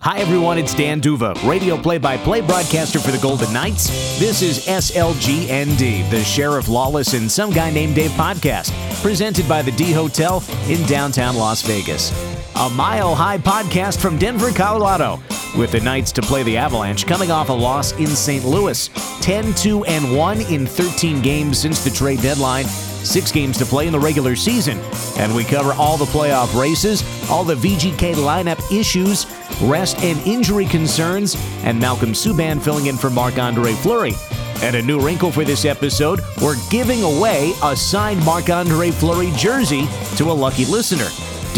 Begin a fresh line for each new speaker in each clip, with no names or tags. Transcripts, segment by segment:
Hi, everyone. It's Dan D'Uva, radio play by play broadcaster for the Golden Knights. This is SLGND, the Sheriff Lawless and Some Guy Named Dave podcast, presented by the D Hotel in downtown Las Vegas. A mile high podcast from Denver, Colorado, with the Knights to play the Avalanche coming off a loss in St. Louis 10 2 and 1 in 13 games since the trade deadline six games to play in the regular season. And we cover all the playoff races, all the VGK lineup issues, rest and injury concerns, and Malcolm Subban filling in for Marc Andre Fleury. And a new wrinkle for this episode, we're giving away a signed Marc Andre Fleury jersey to a lucky listener.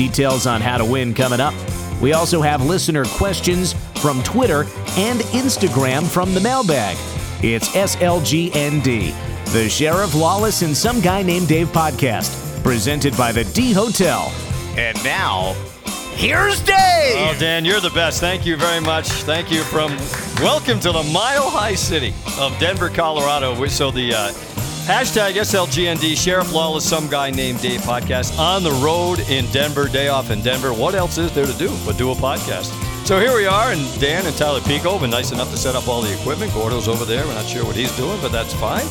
Details on how to win coming up. We also have listener questions from Twitter and Instagram from the mailbag. It's SLGND the Sheriff Lawless and Some Guy Named Dave podcast, presented by the D Hotel. And now, here's Dave.
Oh, Dan, you're the best. Thank you very much. Thank you from welcome to the Mile High City of Denver, Colorado. So the uh, hashtag SLGND Sheriff Lawless, Some Guy Named Dave podcast on the road in Denver, day off in Denver. What else is there to do but do a podcast? So here we are, and Dan and Tyler Pico have been nice enough to set up all the equipment. Gordo's over there. We're not sure what he's doing, but that's fine.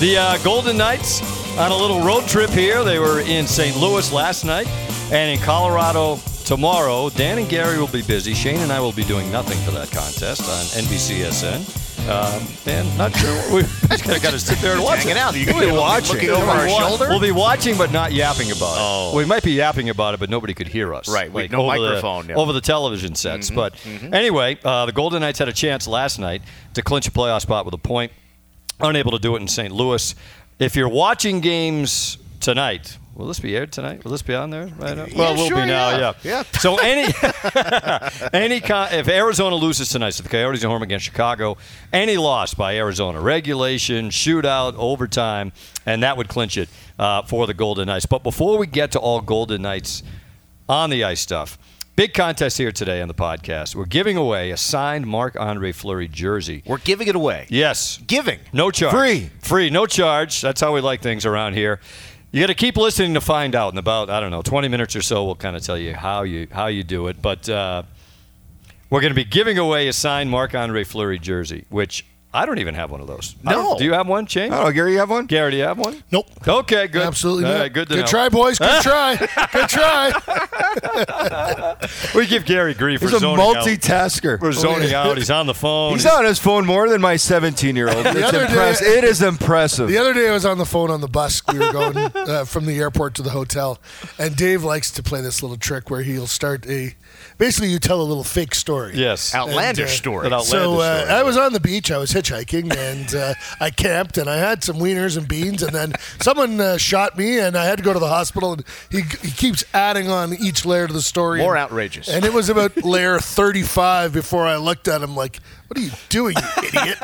The uh, Golden Knights on a little road trip here. They were in St. Louis last night and in Colorado tomorrow. Dan and Gary will be busy. Shane and I will be doing nothing for that contest on NBCSN. Um, and not sure. We just got to sit there and watch it.
out. You
We'll be watching.
looking over our shoulder?
We'll be watching, but not yapping about it.
Oh.
We might be yapping about it, but nobody could hear us.
Right, with no
over the-
microphone, yeah.
over the television sets. But anyway, uh, the Golden Knights had a chance last night to clinch a playoff spot with a point. Unable to do it in St. Louis. If you're watching games tonight, will this be aired tonight? Will this be on there right now? Well, we'll
sure,
be now.
yeah.
Yeah.
Yeah.
So any any con- if Arizona loses tonight, so the Coyotes are home against Chicago, any loss by Arizona, regulation, shootout, overtime, and that would clinch it uh, for the Golden Knights. But before we get to all Golden Knights on the ice stuff, big contest here today on the podcast. We're giving away a signed Marc Andre Fleury jersey.
We're giving it away.
Yes,
Giving.
no charge.
Free.
Free, no charge. That's how we like things around here. You got to keep listening to find out. In about I don't know, 20 minutes or so, we'll kind of tell you how you how you do it. But uh, we're going to be giving away a signed Marc Andre Fleury jersey, which I don't even have one of those.
No.
Do you have one, Shane?
I don't know, Gary, you have one?
Gary, do you have one?
Nope.
Okay, good.
Absolutely
All
not.
right, good to
Good
know.
try, boys. Good try. Good try.
We give Gary grief
He's
for
a
zoning out.
multitasker.
We're zoning out. He's on the phone.
He's on his phone more than my 17 year old. It's
other day-
impressive. It is impressive.
The other day, I was on the phone on the bus. We were going uh, from the airport to the hotel, and Dave likes to play this little trick where he'll start a. Basically, you tell a little fake story.
Yes.
Outlandish
And, uh,
story.
An outlandish
So uh,
story.
I was on the beach. I was hitchhiking, and uh, I camped, and I had some wieners and beans, and then someone uh, shot me, and I had to go to the hospital. And he, he keeps adding on each layer to the story.
More
and,
outrageous.
And it was about layer thirty-five before I looked at him like, "What are you doing, you idiot?"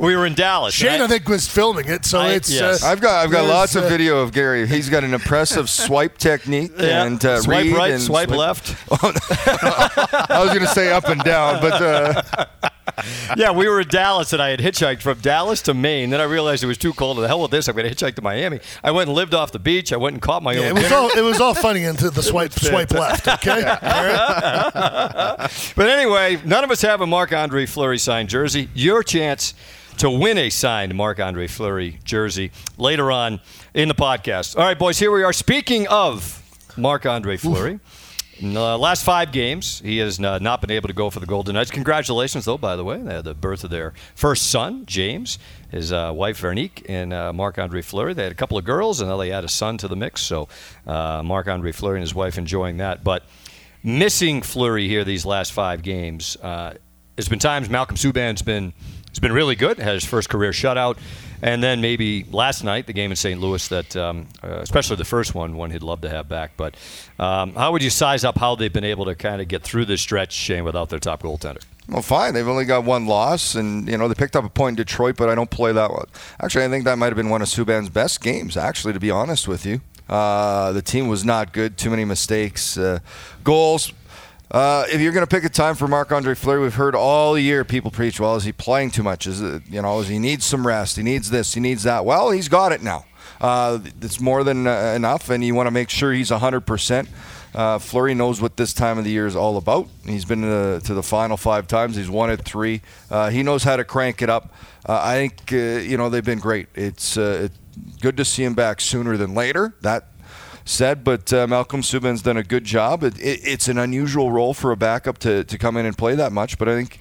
we were in Dallas.
Shane,
and
I think, was filming it, so
I-
it's.
yes.
Uh,
I've got I've got
there's,
lots of
uh,
video of Gary. He's got an impressive swipe technique
Yeah.
and uh,
swipe
read
right,
and
swipe left.
I was going to say up and down, but uh,
yeah, we were in Dallas, and I had hitchhiked from Dallas to Maine. Then I realized it was too cold. To the hell with this! I'm going to hitchhike to Miami. I went and lived off the beach. I went and caught my
Yeah,
own
it was
dinner.
all it was all funny until the swipe swipe left. Okay.
But anyway, none of us have a Marc Andre Fleury signed jersey. Your chance to win a signed Marc Andre Fleury jersey later on in the podcast. All right, boys, here we are. Speaking of Marc Andre Fleury. In the last five games, he has not been able to go for the Golden Knights. Congratulations, though, by the way. They had the birth of their first son, James, his uh, wife, Veronique, and uh, Marc Andre Fleury. They had a couple of girls, and now they add a son to the mix. So uh, Marc Andre Fleury and his wife enjoying that. But missing Fleury here these last five games. Uh, there's been times Malcolm Subban's been has been really good, had his first career shutout, and then maybe last night the game in St. Louis that, um, uh, especially the first one, one he'd love to have back. But um, how would you size up how they've been able to kind of get through this stretch, Shane, without their top goaltender?
well, fine. They've only got one loss, and you know they picked up a point in Detroit, but I don't play that well. Actually, I think that might have been one of Subban's best games. Actually, to be honest with you, uh, the team was not good. Too many mistakes, uh, goals. Uh, if you're going to pick a time for Marc Andre Fleury, we've heard all year people preach, well, is he playing too much? Is it, you know, is he needs some rest? He needs this. He needs that. Well, he's got it now. Uh, it's more than uh, enough, and you want to make sure he's 100%. Uh, Fleury knows what this time of the year is all about. He's been to the, to the final five times. He's won it three. Uh, he knows how to crank it up. Uh, I think uh, you know they've been great. It's uh, it's good to see him back sooner than later. That said, but uh, Malcolm Subban's done a good job. It, it, it's an unusual role for a backup to, to come in and play that much, but I think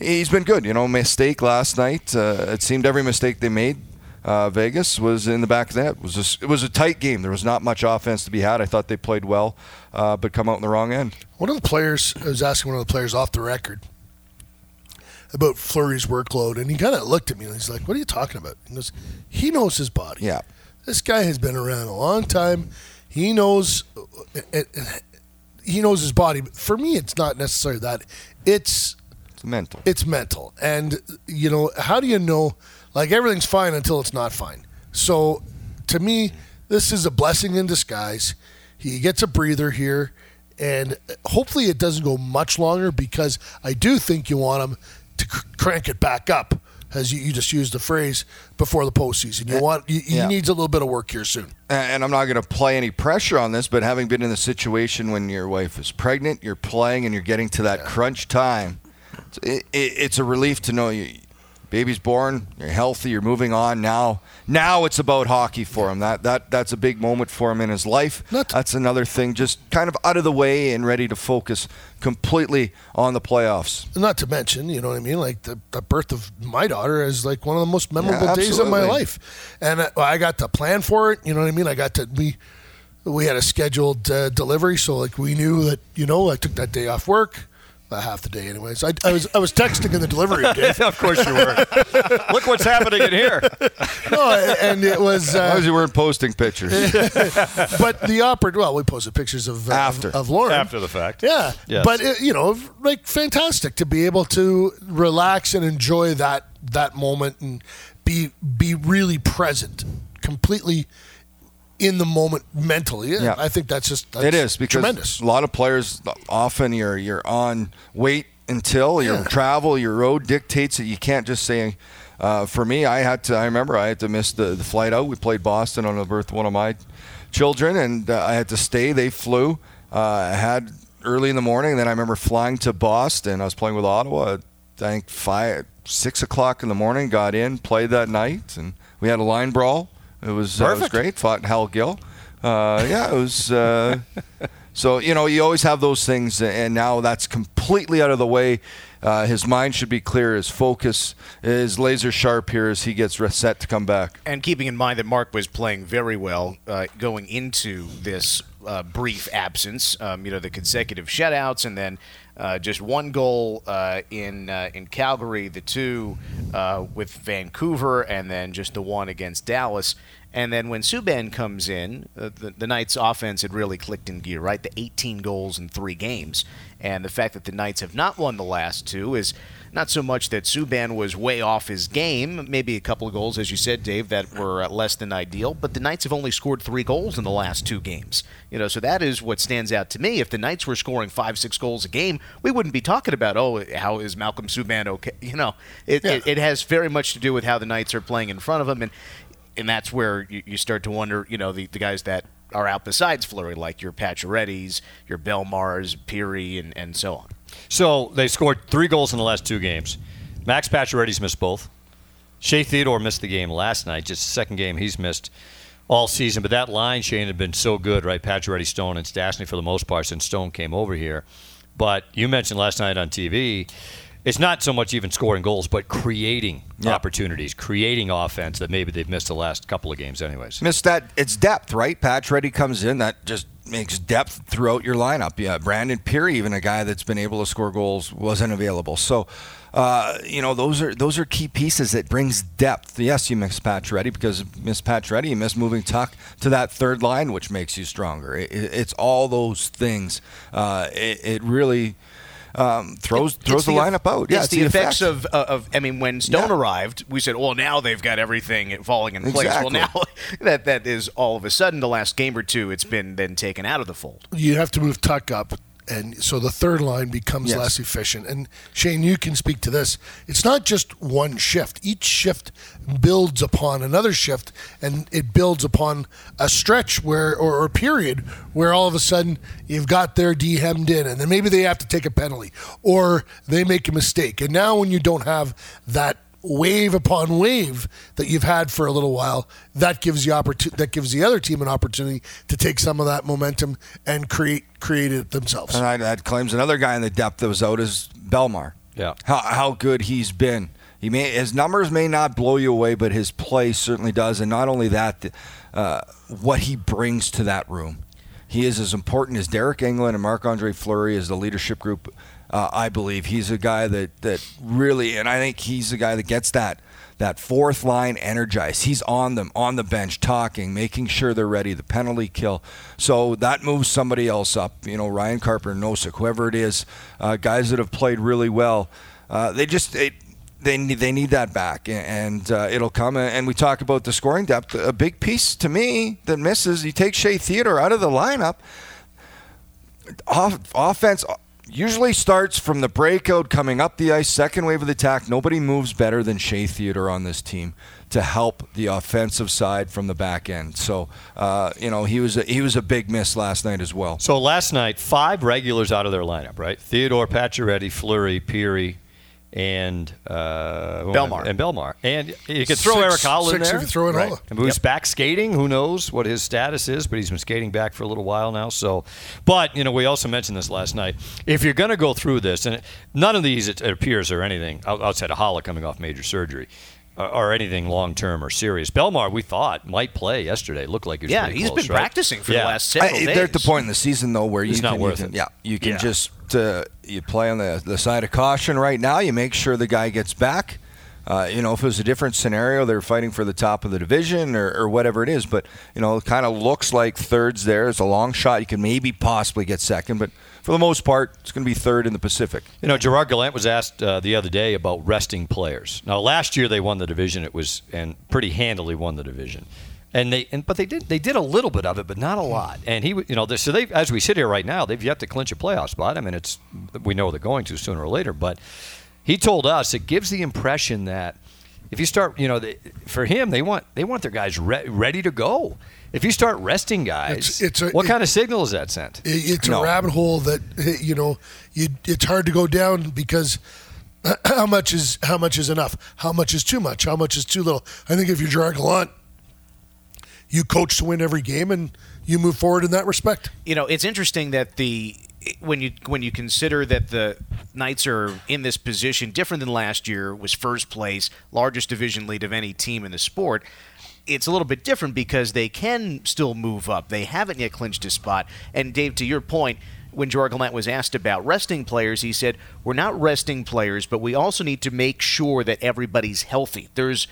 he's been good. You know, mistake last night. Uh, it seemed every mistake they made. Uh, Vegas was in the back of that. It was a, it was a tight game. There was not much offense to be had. I thought they played well, uh, but come out in the wrong end.
One of the players, I was asking one of the players off the record about Fleury's workload, and he kind of looked at me and he's like, "What are you talking about?" He goes, "He knows his body.
Yeah.
This guy has been around a long time. He knows, uh, uh, uh, he knows his body. But for me, it's not necessarily that. It's
It's mental.
it's mental. And you know, how do you know like everything's fine until it's not fine. So to me, this is a blessing in disguise. He gets a breather here and hopefully it doesn't go much longer because I do think you want him to cr- crank it back up as you, you just used the phrase before the postseason. You eh, want he, he
Yeah.
needs a little bit of work here soon.
and I'm not going to play any pressure on this, but having been in the situation when your wife is pregnant, you're playing, and you're getting to that crunch time, it, it, it's a relief to know you, baby's born, you're healthy, you're moving on. Now, now it's about hockey for him. That that that's a big moment for him in his life.
Not-
that's another thing, just kind of out of the way and ready to focus completely on the playoffs.
Not to mention, you know what I mean? Like the, the birth of my daughter is like one of the most memorable
Yeah,
days of my life, and I, I got to plan for it. You know what I mean? I got to we we had a scheduled uh, delivery, so like we knew that you know I took that day off work, uh, half the day anyways. I, I was I was texting in the delivery, Dave.
of course you were. Look what's happening in here.
no, and it was.
As long
Uh,
as you weren't posting pictures.
but the opera. Well, we posted pictures of uh,
After.
of, of Lauren
After the fact.
Yeah,
Yes.
but it, you know, like fantastic to be able to relax and enjoy that that moment and be be really present, completely in the moment mentally. Yeah,
Yeah.
I think that's just that's
it is because
tremendous.
a lot of players often you're you're on wait until your
Yeah.
travel your road dictates that you can't just say uh, for me I had to I remember I had to miss the, the flight out we played Boston on the birth of one of my children and uh, I had to stay they flew uh, I had early in the morning then I remember flying to Boston I was playing with Ottawa at, I think five six o'clock in the morning got in played that night and we had a line brawl it was, uh, it was great fought Hal Gill uh, yeah it was uh, so you know you always have those things, and now that's completely out of the way. Uh, his mind should be clear. His focus is laser sharp here as he gets re- set to come back.
And keeping in mind that Mark was playing very well uh, going into this uh, brief absence, um, you know, the consecutive shutouts, and then uh, just one goal uh, in uh, in Calgary, the two uh, with Vancouver, and then just the one against Dallas. And then when Subban comes in, uh, the, the Knights' offense had really clicked in gear, right? The 18 goals in three games. And the fact that the Knights have not won the last two is not so much that Subban was way off his game, maybe a couple of goals, as you said, Dave, that were uh, less than ideal, but the Knights have only scored three goals in the last two games. You know, so that is what stands out to me. If the Knights were scoring five, six goals a game, we wouldn't be talking about, oh, how is Malcolm Subban okay? You know, it, it, it has very much to do with how the Knights are playing in front of him, and and that's where you, you start to wonder, you know, the, the guys that are out besides Fleury, like your Pacioretty's, your Bellemares, Pirri, and, and so on.
So they scored three goals in the last two games. Max Pacioretty's missed both. Shea Theodore missed the game last night, just the second game he's missed all season. But that line, Shane, had been so good, right? Pacioretty, Stone, and Stastny for the most part since Stone came over here. But you mentioned last night on TV, it's not so much even scoring goals, but creating
Yeah.
opportunities, creating offense that maybe they've missed the last couple of games, anyways.
Missed that. It's depth, right? Pacioretty comes in. That just makes depth throughout your lineup. Yeah, Brandon Pirri, even a guy that's been able to score goals, wasn't available. So, uh, you know, those are those are key pieces that brings depth. Yes, you miss Pacioretty because miss Pacioretty, you miss moving Tuch to that third line, which makes you stronger. It, it- it's all those things. Uh, it, it really. Um, throws
It's
throws the,
eff-
lineup out. Yeah,
it's, the, effects
effect.
of, uh, of. I mean, when Stone
Yeah.
arrived, we said, "Well, now they've got everything falling in place."
Exactly.
Well, now that that is all of a sudden the last game or two, it's been then taken out of the fold.
you have to move Tuch up And so the third line becomes
Yes.
less efficient. And Shane, you can speak to this. It's not just one shift. Each shift builds upon another shift, and it builds upon a stretch where, or, or a period where all of a sudden you've got their D hemmed in, and then maybe they have to take a penalty, or they make a mistake. And now when you don't have that wave upon wave that you've had for a little while, that gives the opportunity that gives the other team an opportunity to take some of that momentum and create create it themselves.
And I, that claims another guy in the depth that was out is Bellemare.
Yeah.
How, how good he's been. He may his numbers may not blow you away, but his play certainly does. And not only that, uh, what he brings to that room. He is as important as Deryk Engelland and Marc Andre Fleury as the leadership group. Uh, I believe he's a guy that that really, and I think he's the guy that gets that that fourth line energized. He's on them on the bench, talking, making sure they're ready. The penalty kill, so that moves somebody else up. You know, Ryan Carpenter, Nosek, whoever it is, uh, guys that have played really well. Uh, they just they, they need they need that back, and uh, it'll come. And we talk about the scoring depth. A big piece to me that misses. You take Shea Theodore out of the lineup. Off, offense usually starts from the breakout coming up the ice, second wave of the attack. Nobody moves better than Shea Theodore on this team to help the offensive side from the back end. So, uh, you know, he was a, he was a big miss last night as well.
So last night, five regulars out of their lineup, right? Theodore, Pacioretty, Fleury, Pirri, and uh,
Bellemare.
and Bellemare, and you could throw
Six-
Erik Haula in there.
if you throw in
right. Haula. Who's back skating? Who knows what his status is? But he's been skating back for a little while now. So, but you know, we also mentioned this last night. If you're going to go through this, and none of these, it, appears, are anything outside of Haula coming off major surgery. Or anything long term or serious. Bellemare, we thought might play yesterday. Looked like he was
Yeah,
pretty
he's
close,
been
right?
practicing for
Yeah.
the last several
I-
days.
they're at the point in the season though where
It's
you
not
can,
worth
you can
it.
yeah you can
Yeah.
just uh, you play on the the side of caution right now. You make sure the guy gets back. Uh, you know, if it was a different scenario, they're fighting for the top of the division or, or whatever it is. But you know, it kind of looks like thirds there. It's a long shot. You can maybe possibly get second, but for the most part, it's going to be third in the Pacific.
You know, Gerard Gallant was asked uh, the other day about resting players. Now, last year they won the division. It was and pretty handily won the division, and they and but they did they did a little bit of it, but not a lot. And he, you know, so they as we sit here right now, they've yet to clinch a playoff spot. I mean, it's we know they're going to sooner or later, but he told us it gives the impression that if you start, you know, they, for him they want they want their guys re- ready to go. If you start resting guys,
It's- it's a-
what
it-
kind of signal is that sent?
It- It's
No.
a rabbit hole that eh, you know you, it's hard to go down because how much is how much is enough? How much is too much? How much is too little? I think if you're Gerard Gallant, you coach to win every game and you move forward in that respect.
you know, it's interesting that the when you when you consider that the Knights are in this position different than last year was first place, largest division lead of any team in the sport. It's a little bit different because they can still move up. They haven't yet clinched a spot. And Dave, to your point, when Gerard Gallant was asked about resting players, he said, "We're not resting players, but we also need to make sure that everybody's healthy." There's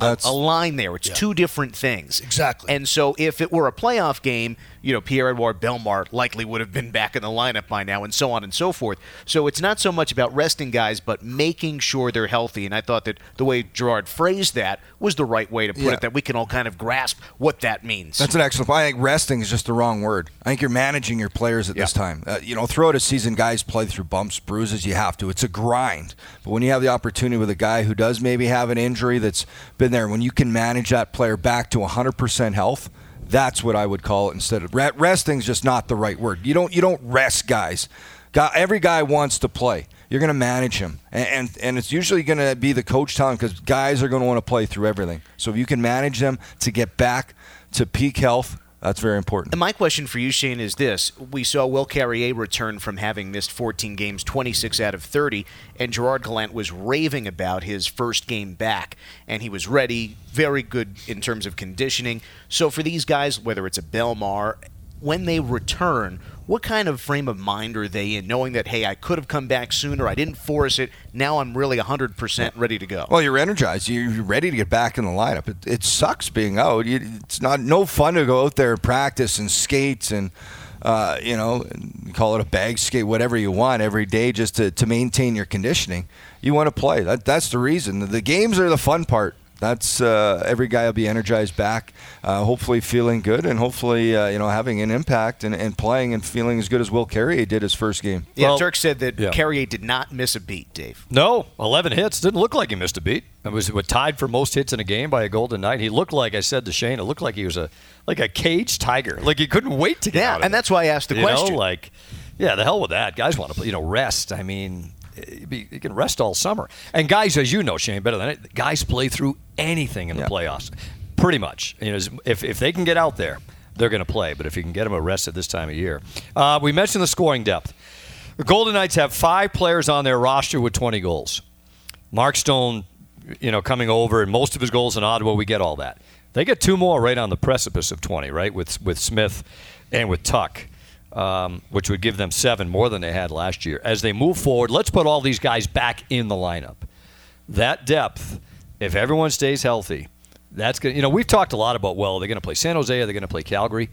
a, a, line there. It's two different things.
Exactly.
And so if it were a playoff game, you know, Pierre Edouard Bellemare likely would have been back in the lineup by now, and so on and so forth. So it's not so much about resting guys, but making sure they're healthy. And I thought that the way Gerard phrased that was the right way to put
Yeah.
it, that we can all kind of grasp what that means.
That's an excellent point. I think resting is just the wrong word. I think you're managing your players at this time. Uh, you know, throughout a season, guys play through bumps, bruises. You have to. It's a grind. But when you have the opportunity with a guy who does maybe have an injury that's been there, when you can manage that player back to 100% health, that's what I would call it instead of re- resting is just not the right word. You don't you don't rest guys. Guy, every guy wants to play. You're going to manage him, and and, and it's usually going to be the coach telling because guys are going to want to play through everything. So if you can manage them to get back to peak health, that's very important.
And my question for you, Shane, is this: We saw Will Carrier return from having missed 14 games, 26 out of 30, and Gerard Gallant was raving about his first game back, and he was ready, very good in terms of conditioning. So for these guys, whether it's a Bellemare, when they return, what kind of frame of mind are they in, knowing that hey, I could have come back sooner, I didn't force it, now I'm really 100% ready to go.
Well, you're energized. You're ready to get back in the lineup. It, it sucks being out. It's not no fun to go out there and practice and skate and uh, you know call it a bag skate, whatever you want every day, just to, to maintain your conditioning. You want to play. That that's the reason. The games are the fun part. That's uh, every guy will be energized back, uh, hopefully feeling good, and hopefully uh, you know having an impact and, and playing and feeling as good as Will Carrier did his first game.
Yeah,
Well,
Turk said that
yeah.
Carrier did not miss a beat, Dave.
No, 11 hits. Didn't look like he missed a beat. It was was tied for most hits in a game by a Golden Knight. He looked like I said to Shane. It looked like he was a like a caged tiger. Like he couldn't wait to get
Yeah,
out. of
and
it.
that's why I asked the
you
question.
Know, like, yeah, the hell with that. Guys want to play. You know, rest. I mean, you be- you can rest all summer. And guys, as you know, Shane, better than it, guys play through anything in the
Yeah.
playoffs, pretty much. You know, if if they can get out there, they're going to play. But if you can get them a rest at this time of year, uh, we mentioned the scoring depth. The Golden Knights have five players on their roster with 20 goals. Mark Stone, you know, coming over and most of his goals in Ottawa, we get all that. They get two more right on the precipice of 20, right, with with Smith and with Tuch, um, which would give them seven more than they had last year. As they move forward, let's put all these guys back in the lineup. That depth, if everyone stays healthy, that's good. You know, we've talked a lot about well, they're going to play San Jose, are they going to play Calgary?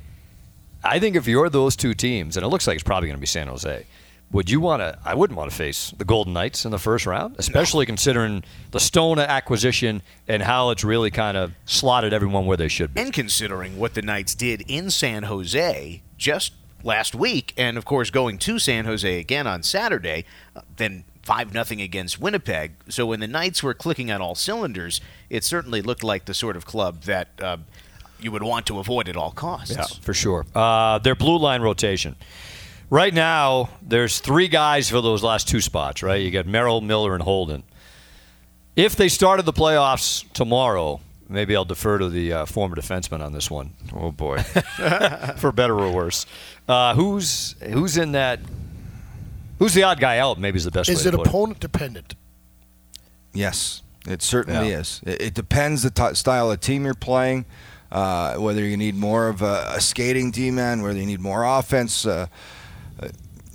I think if you're those two teams, and it looks like it's probably going to be San Jose, would you want to? I wouldn't want to face the Golden Knights in the first round, especially considering the Stone acquisition and how it's really kind of slotted everyone where they should be.
And considering what the Knights did in San Jose just last week, and of course going to San Jose again on Saturday, uh, then five nothing against Winnipeg. So when the Knights were clicking on all cylinders, it certainly looked like the sort of club that uh, you would want to avoid at all costs.
Yeah, for sure. Uh, their blue line rotation. Right now, there's three guys for those last two spots, right? You got Merrill, Miller, and Holden. If they started the playoffs tomorrow, maybe I'll defer to the uh, former defenseman on this one.
Oh boy.
for better or worse. Uh, who's who's in that? Who's the odd guy out? Maybe is the best.
Is
way
it
to put
opponent dependent?
Yes, it certainly
Yeah.
is. It, it depends the t- style of team you're playing, uh, whether you need more of a, a skating D-man, whether you need more offense. Uh,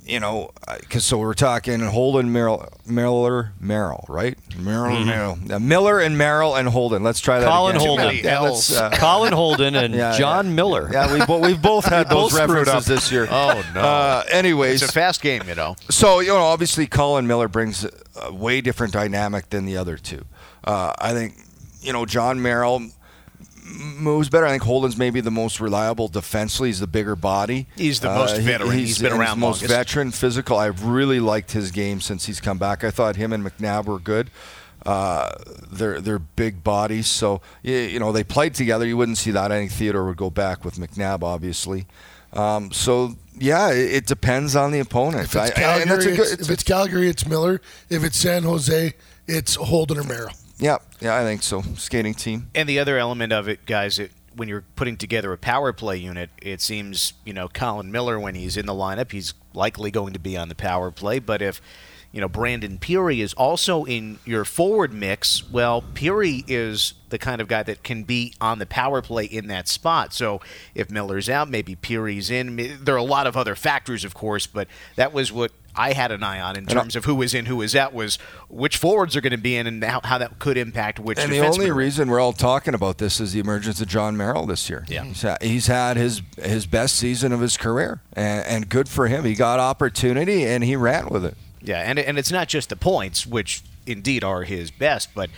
you know, because so we're talking Holden, Merrill, Miller, Merrill, right? Merrill, Merrill, Uh, Miller and Merrill and Holden. Let's try that.
Mm-hmm. Colin
again.
Holden.
Yeah, let's, uh,
Colin Holden and
yeah,
John
yeah.
Miller.
Yeah, we bo- we've both had
both
those
screwed
references this year.
Oh, no.
Uh, anyways,
It's a fast game, you know.
so you know, obviously, Colin Miller brings a way different dynamic than the other two. Uh, I think you know Jon Merrill m- moves better. I think Holden's maybe the most reliable defensively. He's the bigger body.
He's the most
he-
veteran. He's been
and
around
most
longest.
veteran, physical. I've really liked his game since he's come back. I thought him and McNabb were good. Uh, they're they're big bodies, so you, you know they played together. You wouldn't see that. I think Theodore would go back with McNabb, obviously. Um, so yeah, it, it depends on the opponent.
If it's
I- I- and that's a good-
it's, if it's Calgary, it's Miller. If it's San Jose, it's Holden or Merrill.
Yeah, yeah, I think so. Skating team.
And the other element of it, guys, it, when you're putting together a power play unit, it seems, you know, Colin Miller, when he's in the lineup, he's likely going to be on the power play. But if, you know, Brandon Pirri is also in your forward mix, well, Pirri is the kind of guy that can be on the power play in that spot. So if Miller's out, maybe Pirri's in. There are a lot of other factors, of course, but that was what I had an eye on in terms of who was in, who was out, was which forwards are going to be in and how, how that could impact which
And the only reason we're all talking about this is the emergence of Jon Merrill this year.
Yeah.
he's had, he's had his his best season of his career, and, and good for him. He got opportunity and he ran with it.
Yeah, and and it's not just the points, which indeed are his best, but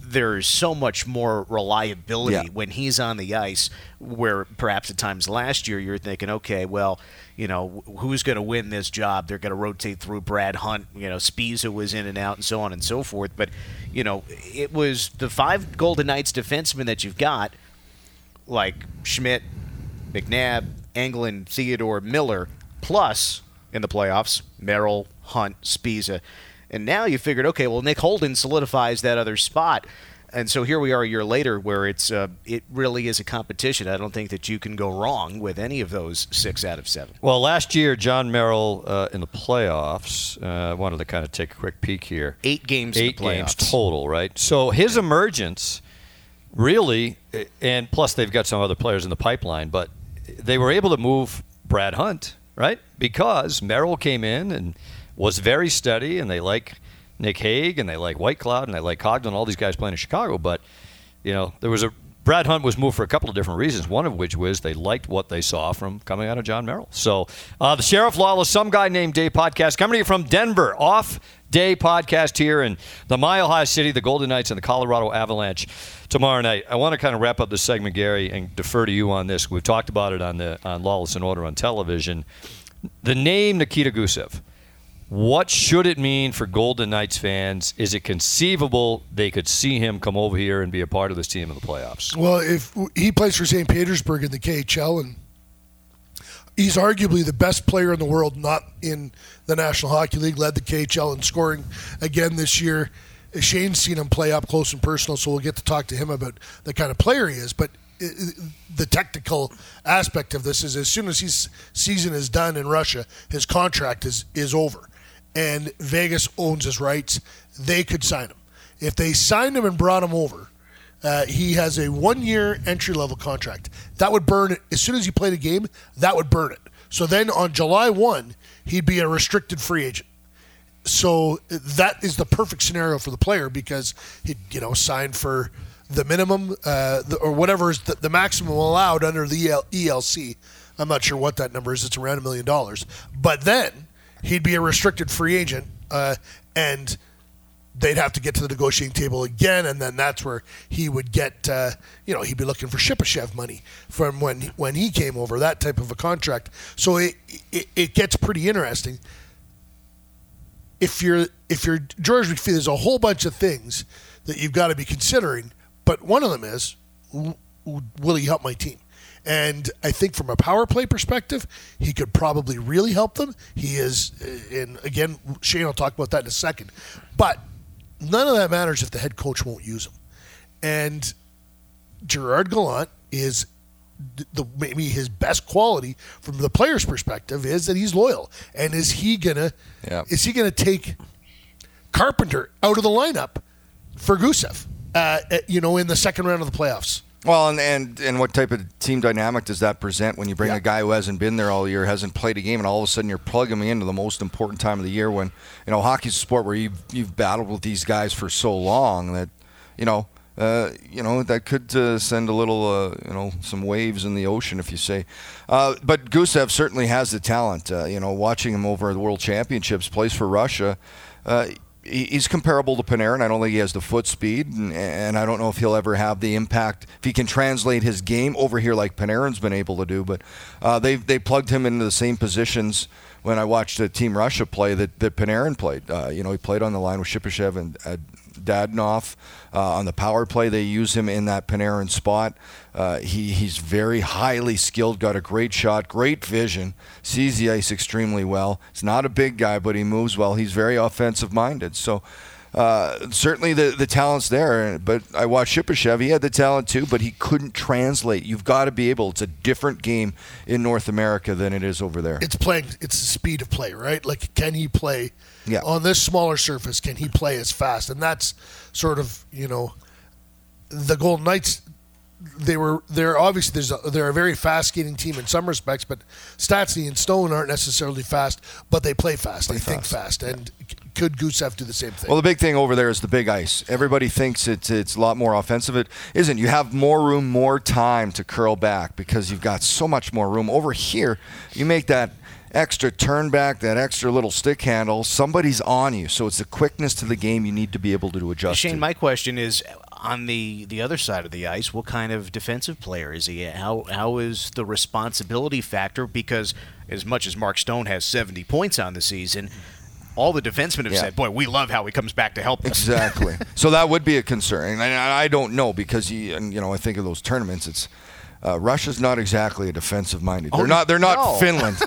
there's so much more reliability
Yeah.
when he's on the ice. Where perhaps at times last year you're thinking, okay, well, you know, who's going to win this job? They're going to rotate through Brad Hunt. You know, Sbisa was in and out, and so on and so forth. But you know, it was the five Golden Knights defensemen that you've got, like Schmidt, McNabb, Engelland, Theodore, Miller, plus in the playoffs, Merrill, Hunt, Sbisa. And now you figured, okay, well, Nick Holden solidifies that other spot. And so here we are a year later where it's uh, it really is a competition. I don't think that you can go wrong with any of those six out of seven.
Well, last year, Jon Merrill uh, in the playoffs. Uh, I wanted to kind of take a quick peek here.
Eight games in
Eight games total, right? So his emergence, really, and plus they've got some other players in the pipeline, but they were able to move Brad Hunt, right? Because Merrill came in and was very steady, and they like Nick Hague, and they like Whitecloud, and they like Coghlan, all these guys playing in Chicago. But you know, there was a Brad Hunt was moved for a couple of different reasons. One of which was they liked what they saw from coming out of Jon Merrill. So uh, the Sheriff Lawless, some guy named Dave podcast coming to you from Denver, off Day podcast here in the Mile High City, the Golden Knights and the Colorado Avalanche tomorrow night. I want to kind of wrap up this segment, Gary, and defer to you on this. We've talked about it on the on Lawless and Order on television. The name Nikita Gusev. What should it mean for Golden Knights fans? Is it conceivable they could see him come over here and be a part of this team in the playoffs?
Well, if he plays for St. Petersburg in the KHL, and he's arguably the best player in the world, not in the National Hockey League, led the KHL in scoring again this year. Shane's seen him play up close and personal, so we'll get to talk to him about the kind of player he is. But uh, the technical aspect of this is as soon as his season is done in Russia, his contract is, is over and Vegas owns his rights, they could sign him. If they signed him and brought him over, uh, he has a one-year entry-level contract. That would burn it as soon as he played a game. That would burn it. So then on July one, he'd be a restricted free agent. So that is the perfect scenario for the player because he, you know, signed for the minimum uh, the, or whatever is the, the, maximum allowed under the EL, ELC. I'm not sure what that number is. It's around a million dollars. But then he'd be a restricted free agent, uh, and they'd have to get to the negotiating table again, and then that's where he would get, uh, you know, he'd be looking for Shipachyov money from when when he came over, that type of a contract. So it, it, it gets pretty interesting. If you're if you're George McPhee, there's a whole bunch of things that you've got to be considering, but one of them is, will he help my team? And I think from a power play perspective, he could probably really help them. He is, uh, and again, Shane will talk about that in a second. But none of that matters if the head coach won't use him. And Gerard Gallant is the maybe his best quality from the player's perspective is that he's loyal. And is he gonna yeah. is he gonna take Carpenter out of the lineup for Gusev? Uh, you know, in the second round of the playoffs.
Well, and, and and what type of team dynamic does that present when you bring yeah. a guy who hasn't been there all year, hasn't played a game, and all of a sudden you're plugging him into the most important time of the year when you know hockey's a sport where you've you've battled with these guys for so long that you know uh, you know that could uh, send a little uh, you know some waves in the ocean if you say. Uh, but Gusev certainly has the talent. Uh, you know, watching him over the World Championships, plays for Russia uh, he's comparable to Panarin. I don't think he has the foot speed, and, and, I don't know if he'll ever have the impact if he can translate his game over here like Panarin's been able to do. But uh, they they plugged him into the same positions when I watched the Team Russia play that, that Panarin played. Uh, you know, he played on the line with Shipachyov and uh, Dadonov. Uh, on the power play, they use him in that Panarin spot. Uh, he, he's very highly skilled, got a great shot, great vision, sees the ice extremely well. He's not a big guy, but he moves well. He's very offensive minded. So uh, certainly the, the talent's there. But I watched Shipachyov. He had the talent too, but he couldn't translate. You've got to be able. It's a different game in North America than it is over there.
It's playing. It's the speed of play, right? Like, can he play yeah. on this smaller surface? Can he play as fast? And that's sort of you know the Golden Knights they were they're obviously there's a, they're a very fast skating team in some respects, but Stastny and Stone aren't necessarily fast, but they play fast. Play they fast. think fast, and yeah. could Gusev do the same thing?
Well, the big thing over there is the big ice. Everybody thinks it's it's a lot more offensive. It isn't. You have more room, more time to curl back because you've got so much more room over here. You make that extra turn back, that extra little stick handle, somebody's on you. So it's the quickness to the game you need to be able to adjust.
Shane,
to.
my question is on the, the other side of the ice, what kind of defensive player is he? How how is the responsibility factor? Because as much as Mark Stone has 70 points on the season, all the defensemen have yeah. said, "Boy, we love how he comes back to help us."
Exactly. so that would be a concern, and I don't know because he, and, you know, I think of those tournaments. It's uh, Russia's not exactly a defensive-minded. Oh, they're not. They're not no. Finland.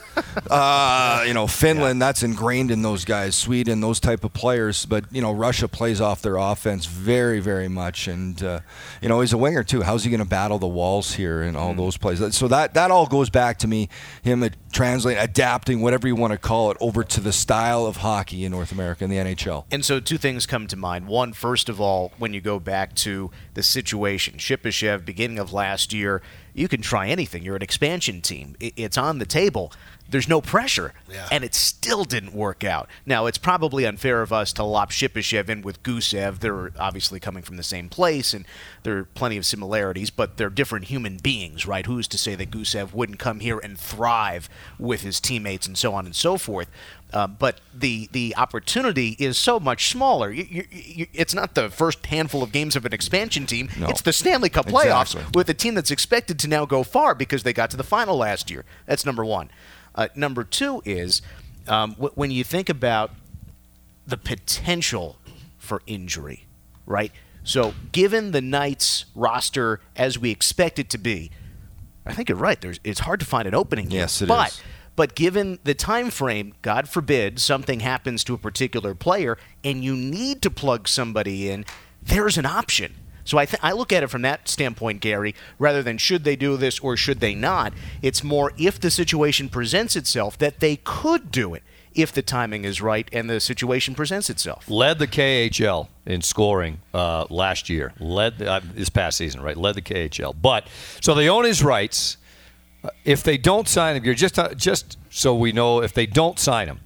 uh, you know, Finland. Yeah. That's ingrained in those guys. Sweden, those type of players. But you know, Russia plays off their offense very, very much. And uh, you know, he's a winger too. How's he going to battle the walls here and all mm. those plays? So that that all goes back to me. Him translating, adapting, whatever you want to call it, over to the style of hockey in North America in the NHL.
And so, two things come to mind. One, first of all, when you go back to the situation, Shipachyov, beginning of last year you can try anything. You're an expansion team. It's on the table. There's no pressure.
Yeah.
And it still didn't work out. Now, it's probably unfair of us to lop Shipachyov in with Gusev. They're obviously coming from the same place, and there are plenty of similarities, but they're different human beings, right? Who's to say that Gusev wouldn't come here and thrive with his teammates and so on and so forth? Uh, but the the opportunity is so much smaller. You, you, you, it's not the first handful of games of an expansion team.
No.
It's the Stanley Cup playoffs
Exactly.
with a team that's expected to now go far because they got to the final last year. That's number one. Uh, number two is um, w- when you think about the potential for injury, right? So, given the Knights roster as we expect it to be, I think you're right. There's, it's hard to find an opening.
Yes, it
but,
is.
But given the time frame, God forbid something happens to a particular player, and you need to plug somebody in, there's an option. So I, th- I look at it from that standpoint, Gary, rather than should they do this or should they not. It's more if the situation presents itself that they could do it if the timing is right and the situation presents itself.
led the KHL in scoring uh, last year. Led uh, this past season, right? Led the KHL. But so they own his rights. Uh, If they don't sign him, you're just uh, just so we know if they don't sign him,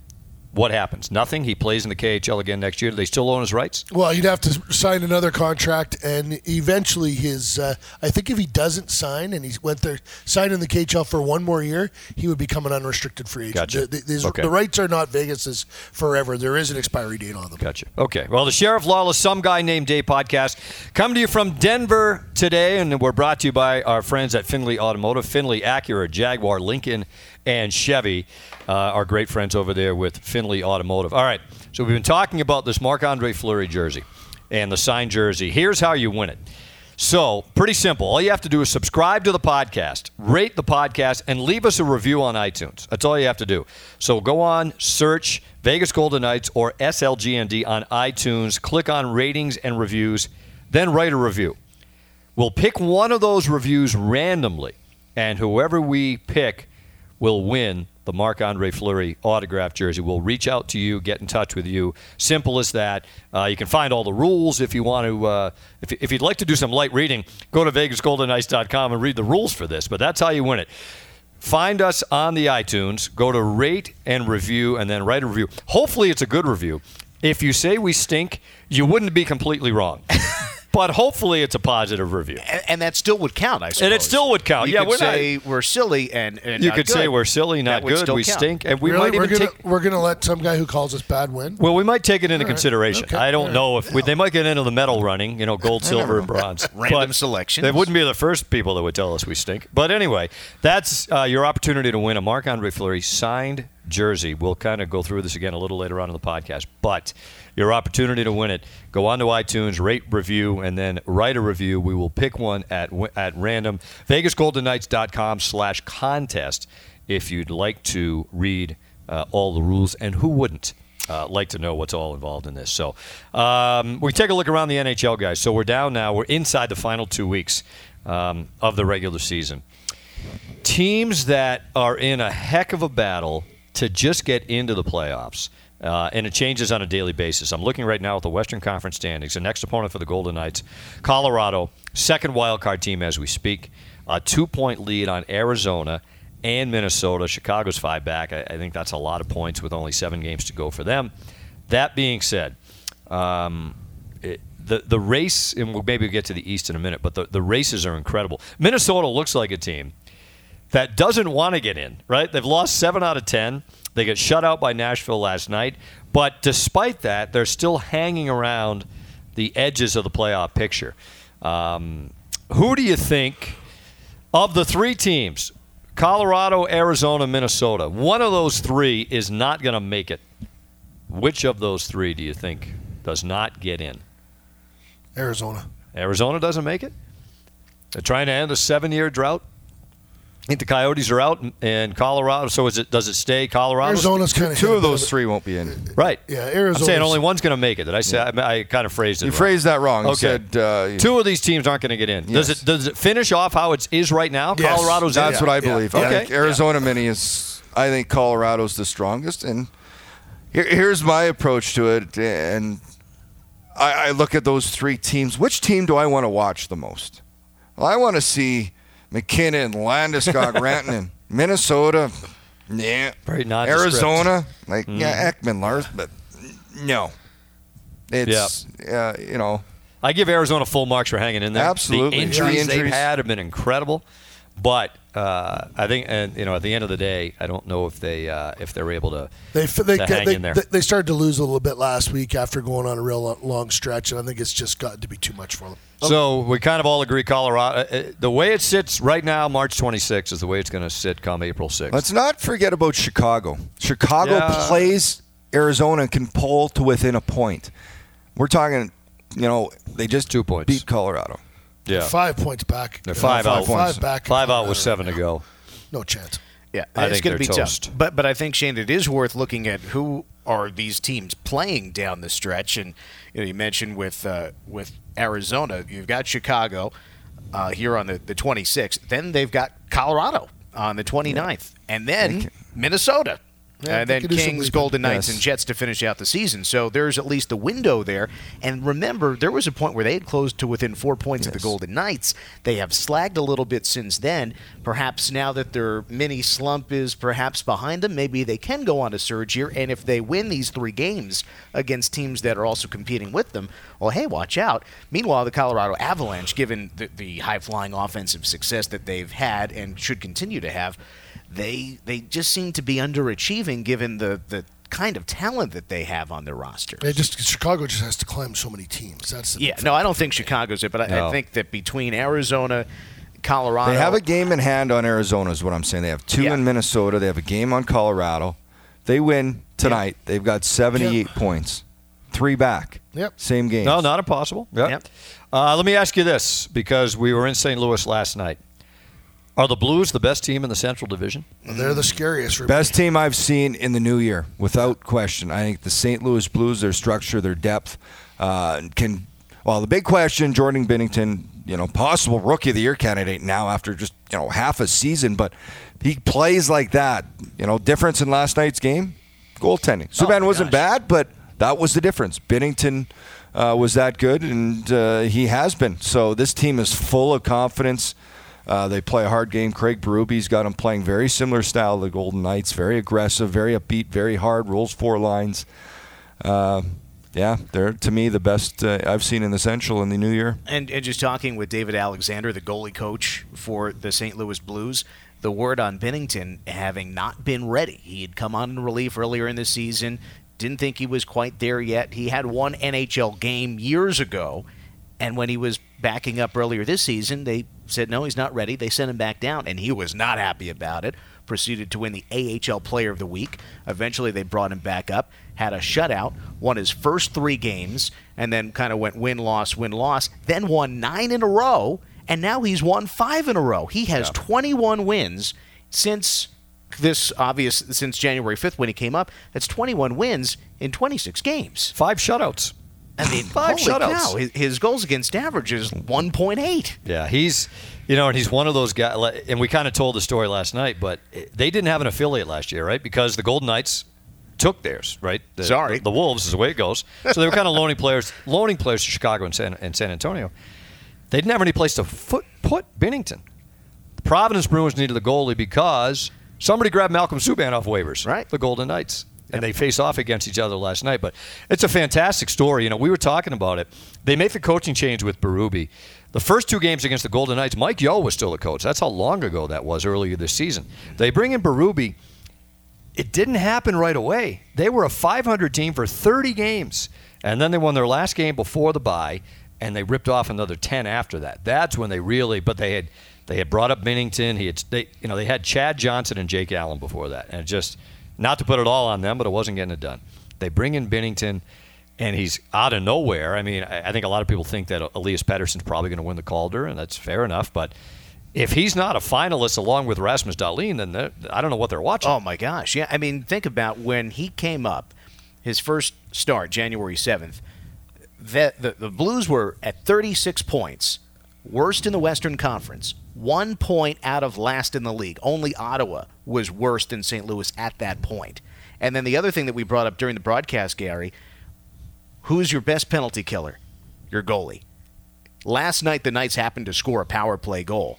what happens? Nothing. He plays in the KHL again next year. Do they still own his rights?
Well, he'd have to sign another contract, and eventually his. Uh, I think if he doesn't sign and he went there, signed in the KHL for one more year, he would become an unrestricted free agent.
Gotcha.
The, the-
Okay.
the rights are not Vegas's forever. There is an expiry date on them.
Gotcha. Okay. Well, the Sheriff Lawless, Some Guy Named Dave podcast come to you from Denver today, and we're brought to you by our friends at Findlay Automotive, Findlay Acura, Jaguar, Lincoln, and Chevy. Uh, our great friends over there with Findlay Automotive. All right. So we've been talking about this Marc Andre Fleury jersey and the signed jersey. Here's how you win it. So, pretty simple. All you have to do is subscribe to the podcast, rate the podcast, and leave us a review on iTunes. That's all you have to do. So, go on, search Vegas Golden Knights or SLGND on iTunes, click on ratings and reviews, then write a review. We'll pick one of those reviews randomly, and whoever we pick will win the Marc Andre Fleury autograph jersey. We'll reach out to you, get in touch with you. Simple as that. Uh, you can find all the rules if you want to. Uh, if, if you'd like to do some light reading, go to VegasGoldenKnights.com and read the rules for this. But that's how you win it. Find us on the iTunes. Go to rate and review, and then write a review. Hopefully, it's a good review. If you say we stink, you wouldn't be completely wrong. but hopefully, it's a positive review.
And, and that still would count, I suppose.
And it still would count.
You
Yeah,
could
we're not-
we're silly and, and
You
not
could say we're silly, not
That
good, we
count.
stink, and we
really,
might
we're
even
gonna
take.
we're gonna let some guy who calls us bad win.
Well, we might take it into
All right.
consideration.
Okay.
I don't
All
know
right.
if we, they might get into the medal running, you know, gold, silver, and bronze.
Random
But
selections.
They wouldn't be the first people that would tell us we stink. But anyway, that's uh, your opportunity to win a Marc Andre Fleury signed jersey. We'll kind of go through this again a little later on in the podcast. But your opportunity to win it, go on to iTunes, rate, review, and then write a review. We will pick one at at random. VegasGoldenKnights.com slash contest if you'd like to read uh, all the rules. And who wouldn't? uh, like to know what's all involved in this. So um, we take a look around the NHL, guys. So we're down now. We're inside the final two weeks um, of the regular season. Teams that are in a heck of a battle to just get into the playoffs. Uh, and it changes on a daily basis. I'm looking right now at the Western Conference standings. The next opponent for the Golden Knights, Colorado, second wild card team as we speak. A two point lead on Arizona and Minnesota. Chicago's five back. I, I think that's a lot of points with only seven games to go for them. That being said, um, the the race, and we'll maybe get to the East in a minute, but the, the races are incredible. Minnesota looks like a team that doesn't want to get in, right? They've lost seven out of 10. They get shut out by Nashville last night. But despite that, they're still hanging around the edges of the playoff picture. Um, who do you think, of the three teams, Colorado, Arizona, Minnesota, one of those three is not going to make it? Which of those three do you think does not get in?
Arizona.
Arizona doesn't make it. They're trying to end a seven-year drought. I think the Coyotes are out, in Colorado. So is it? Does it stay Colorado?
Arizona's kind of
Two of those three won't be in.
Right.
Yeah,
I'm
Arizona's-
saying only one's going to make it. Did I say? I, I kind of phrased it.
You
wrong.
phrased that wrong.
Okay.
said uh,
Two of these teams aren't going to get in. Does it? Does it finish off how it is right now?
Yes.
Colorado's in.
That's what I believe.
Yeah.
I
Okay.
think Arizona Mini is. I think Colorado's the strongest, and here, here's my approach to it. And I, I look at those three teams. Which team do I want to watch the most? Well, I want to see MacKinnon, Landeskog, Rantanen, Minnesota. Yeah.
Very nondescript.
Arizona, like yeah, Ekman Lars, but no. It's uh, you know
I give Arizona full marks for hanging in there.
Absolutely.
The injuries,
The
they've had have been incredible, but uh, I think, and you know, at the end of the day, I don't know if they uh, if they're able to
They they,
to
they,
hang
they,
in there.
they started to lose a little bit last week after going on a real long stretch, and I think it's just gotten to be too much for them.
So we kind of all agree Colorado. uh, uh, The way it sits right now, March 26th, is the way it's going to sit come April 6th.
Let's not forget about Chicago. Chicago
Yeah.
plays Arizona and can pull to within a point. We're talking, you know, they just
Two points.
beat Colorado.
Yeah,
Five points back.
They're
You know,
five out.
Five back.
five out with seven to go.
No chance.
Yeah,
I
it's
think
going to be
toast.
tough. But but I think Shane, it is worth looking at who are these teams playing down the stretch, and you know you mentioned with uh, with Arizona, you've got Chicago uh, here on the the 26th. Then they've got Colorado on the 29th, and then Minnesota.
Yeah,
and then
could do some
Kings. Golden Knights,
Yes.
and Jets to finish out the season. So there's at least a window there. And remember, there was a point where they had closed to within four points of the Golden Knights. They have slagged a little bit since then. Perhaps now that their mini slump is perhaps behind them, maybe they can go on a surge here. And if they win these three games against teams that are also competing with them, well, hey, watch out. Meanwhile, the Colorado Avalanche, given the, the high flying offensive success that they've had and should continue to have, they they just seem to be underachieving given the, the kind of talent that they have on their roster.
They just Chicago just has to climb so many teams. That's the
Yeah, no, I don't think Chicago's it, but I, I think that between Arizona, Colorado,
They have a game in hand on Arizona, is what I'm saying. They have two
Yeah.
in Minnesota. They have a game on Colorado. They win tonight. They've got 78 points, three back.
Yep.
Same game.
No, not impossible. Yep.
Yep.
Uh, let me ask you this, because we were in St. Louis last night. Are the Blues the best team in the Central Division?
They're the scariest. for.
Best team I've seen in the new year, without question. I think the St. Louis Blues, their structure, their depth, uh, can. Well, the big question, Jordan Binnington, you know, possible rookie of the year candidate now after just you know half a season, but he plays like that. You know, difference in last night's game, goaltending. Subban
my
wasn't
gosh.
bad, but that was the difference. Binnington uh, was that good, and uh, he has been. So this team is full of confidence. Uh, they play a hard game. Craig Berube's got them playing very similar style to the Golden Knights. Very aggressive, very upbeat, very hard. Rolls four lines. Uh, yeah, they're to me the best uh, I've seen in the Central in the new year.
and, and just talking with David Alexander, the goalie coach for the St. Louis Blues, the word on Binnington having not been ready. He had come on in relief earlier in the season, didn't think he was quite there yet. He had one NHL game years ago, and when he was backing up earlier this season, they said no, he's not ready. They sent him back down, and he was not happy about it. Proceeded to win the AHL Player of the Week. Eventually, they brought him back up, had a shutout, won his first three games, and then kind of went win loss, win loss. Then won nine in a row, and now he's won five in a row. He has 21 wins since this obvious since January 5th when he came up. That's 21 wins in 26 games.
Five shutouts.
I mean,
Five shutouts.
cow! His, his goals against average is 1.8.
Yeah, he's, you know, and he's one of those guys. And we kind of told the story last night, but eh, they didn't have an affiliate last year, right? Because the Golden Knights took theirs, right? The,
Sorry.
the, the Wolves is the way it goes. So they were kind of loaning players, loaning players to Chicago and San, and San Antonio. They didn't have any place to foot, put Binnington. The Providence Bruins needed the goalie because somebody grabbed Malcolm Subban off waivers,
Right.
The Golden Knights. And they face off against each other last night. But it's a fantastic story. You know, we were talking about it. They make the coaching change with Berube. The first two games against the Golden Knights, Mike Yeo was still the coach. That's how long ago that was earlier this season. They bring in Berube. It didn't happen right away. They were a 500 team for 30 games, and then they won their last game before the bye, and they ripped off another 10 after that. That's when they really. But they had they had brought up Binnington. He had they you know they had Chad Johnson and Jake Allen before that, and it just not to put it all on them, but it wasn't getting it done. They bring in Binnington. And he's out of nowhere. I mean, I think a lot of people think that Elias Pettersson's probably going to win the Calder, and that's fair enough. But if he's not a finalist along with Rasmus Dahlin, then I don't know what they're watching.
Oh my gosh! Yeah, I mean, think about when he came up, his first start, January seventh. That the, the Blues were at 36 points, worst in the Western Conference, one point out of last in the league. Only Ottawa was worse than St. Louis at that point. And then the other thing that we brought up during the broadcast, Gary, who's your best penalty killer? Your goalie. Last night, the Knights happened to score a power play goal,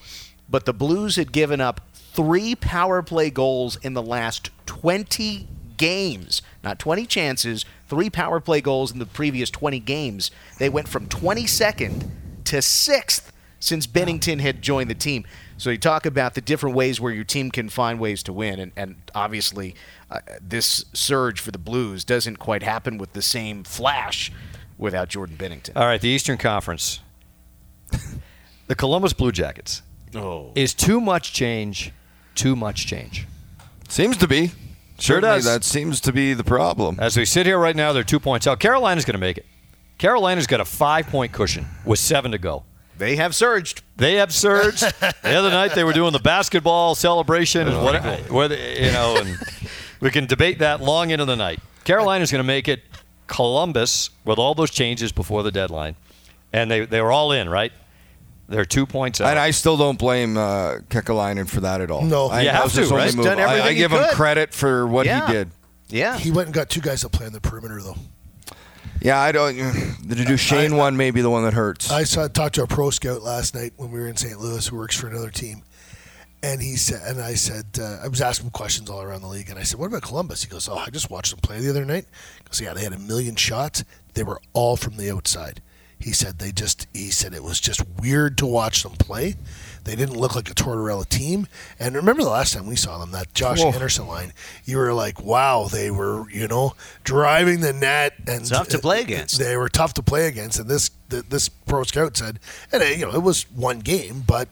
but the Blues had given up three power play goals in the last 20 games. Not 20 chances, three power play goals in the previous 20 games. They went from 22nd to 6th since Binnington had joined the team. So you talk about the different ways where your team can find ways to win, and, and obviously uh, this surge for the Blues doesn't quite happen with the same flash without Jordan Binnington.
All right, the Eastern Conference. the Columbus Blue Jackets.
Oh.
Is too much change, too much change.
Seems to be.
Sure
Certainly
does.
That seems to be the problem.
As we sit here right now, they're two points out. Carolina's going to make it. Carolina's got a five point cushion with seven to go.
They have surged.
They have surged. the other night they were doing the basketball celebration and what, whether you know, and we can debate that long into the night. Carolina's going to make it. Columbus with all those changes before the deadline, and they they were all in right. They're two points out.
And I still don't blame uh, Kekalainen for that at all.
No.
I,
You
that
have to, right? He's
move. I- I,
everything he
give him credit for what
Yeah.
he did.
Yeah.
He went and got two guys to play on the perimeter, though.
Yeah, I don't. The Duchene one may be the one that hurts.
I saw talked to a pro scout last night when we were in St. Louis, who works for another team, and he said, and I said, uh, I was asking him questions all around the league, and I said, "What about Columbus?" He goes, "Oh, I just watched them play the other night." He goes, "Yeah, they had a million shots. They were all from the outside." He said they just. He said it was just weird to watch them play. They didn't look like a Tortorella team. And remember the last time we saw them, that Josh
Whoa.
Anderson line, you were like, wow, they were, you know, driving the net and
Tough to play against.
They were tough to play against, and this th- this pro scout said, and you know, it was one game, but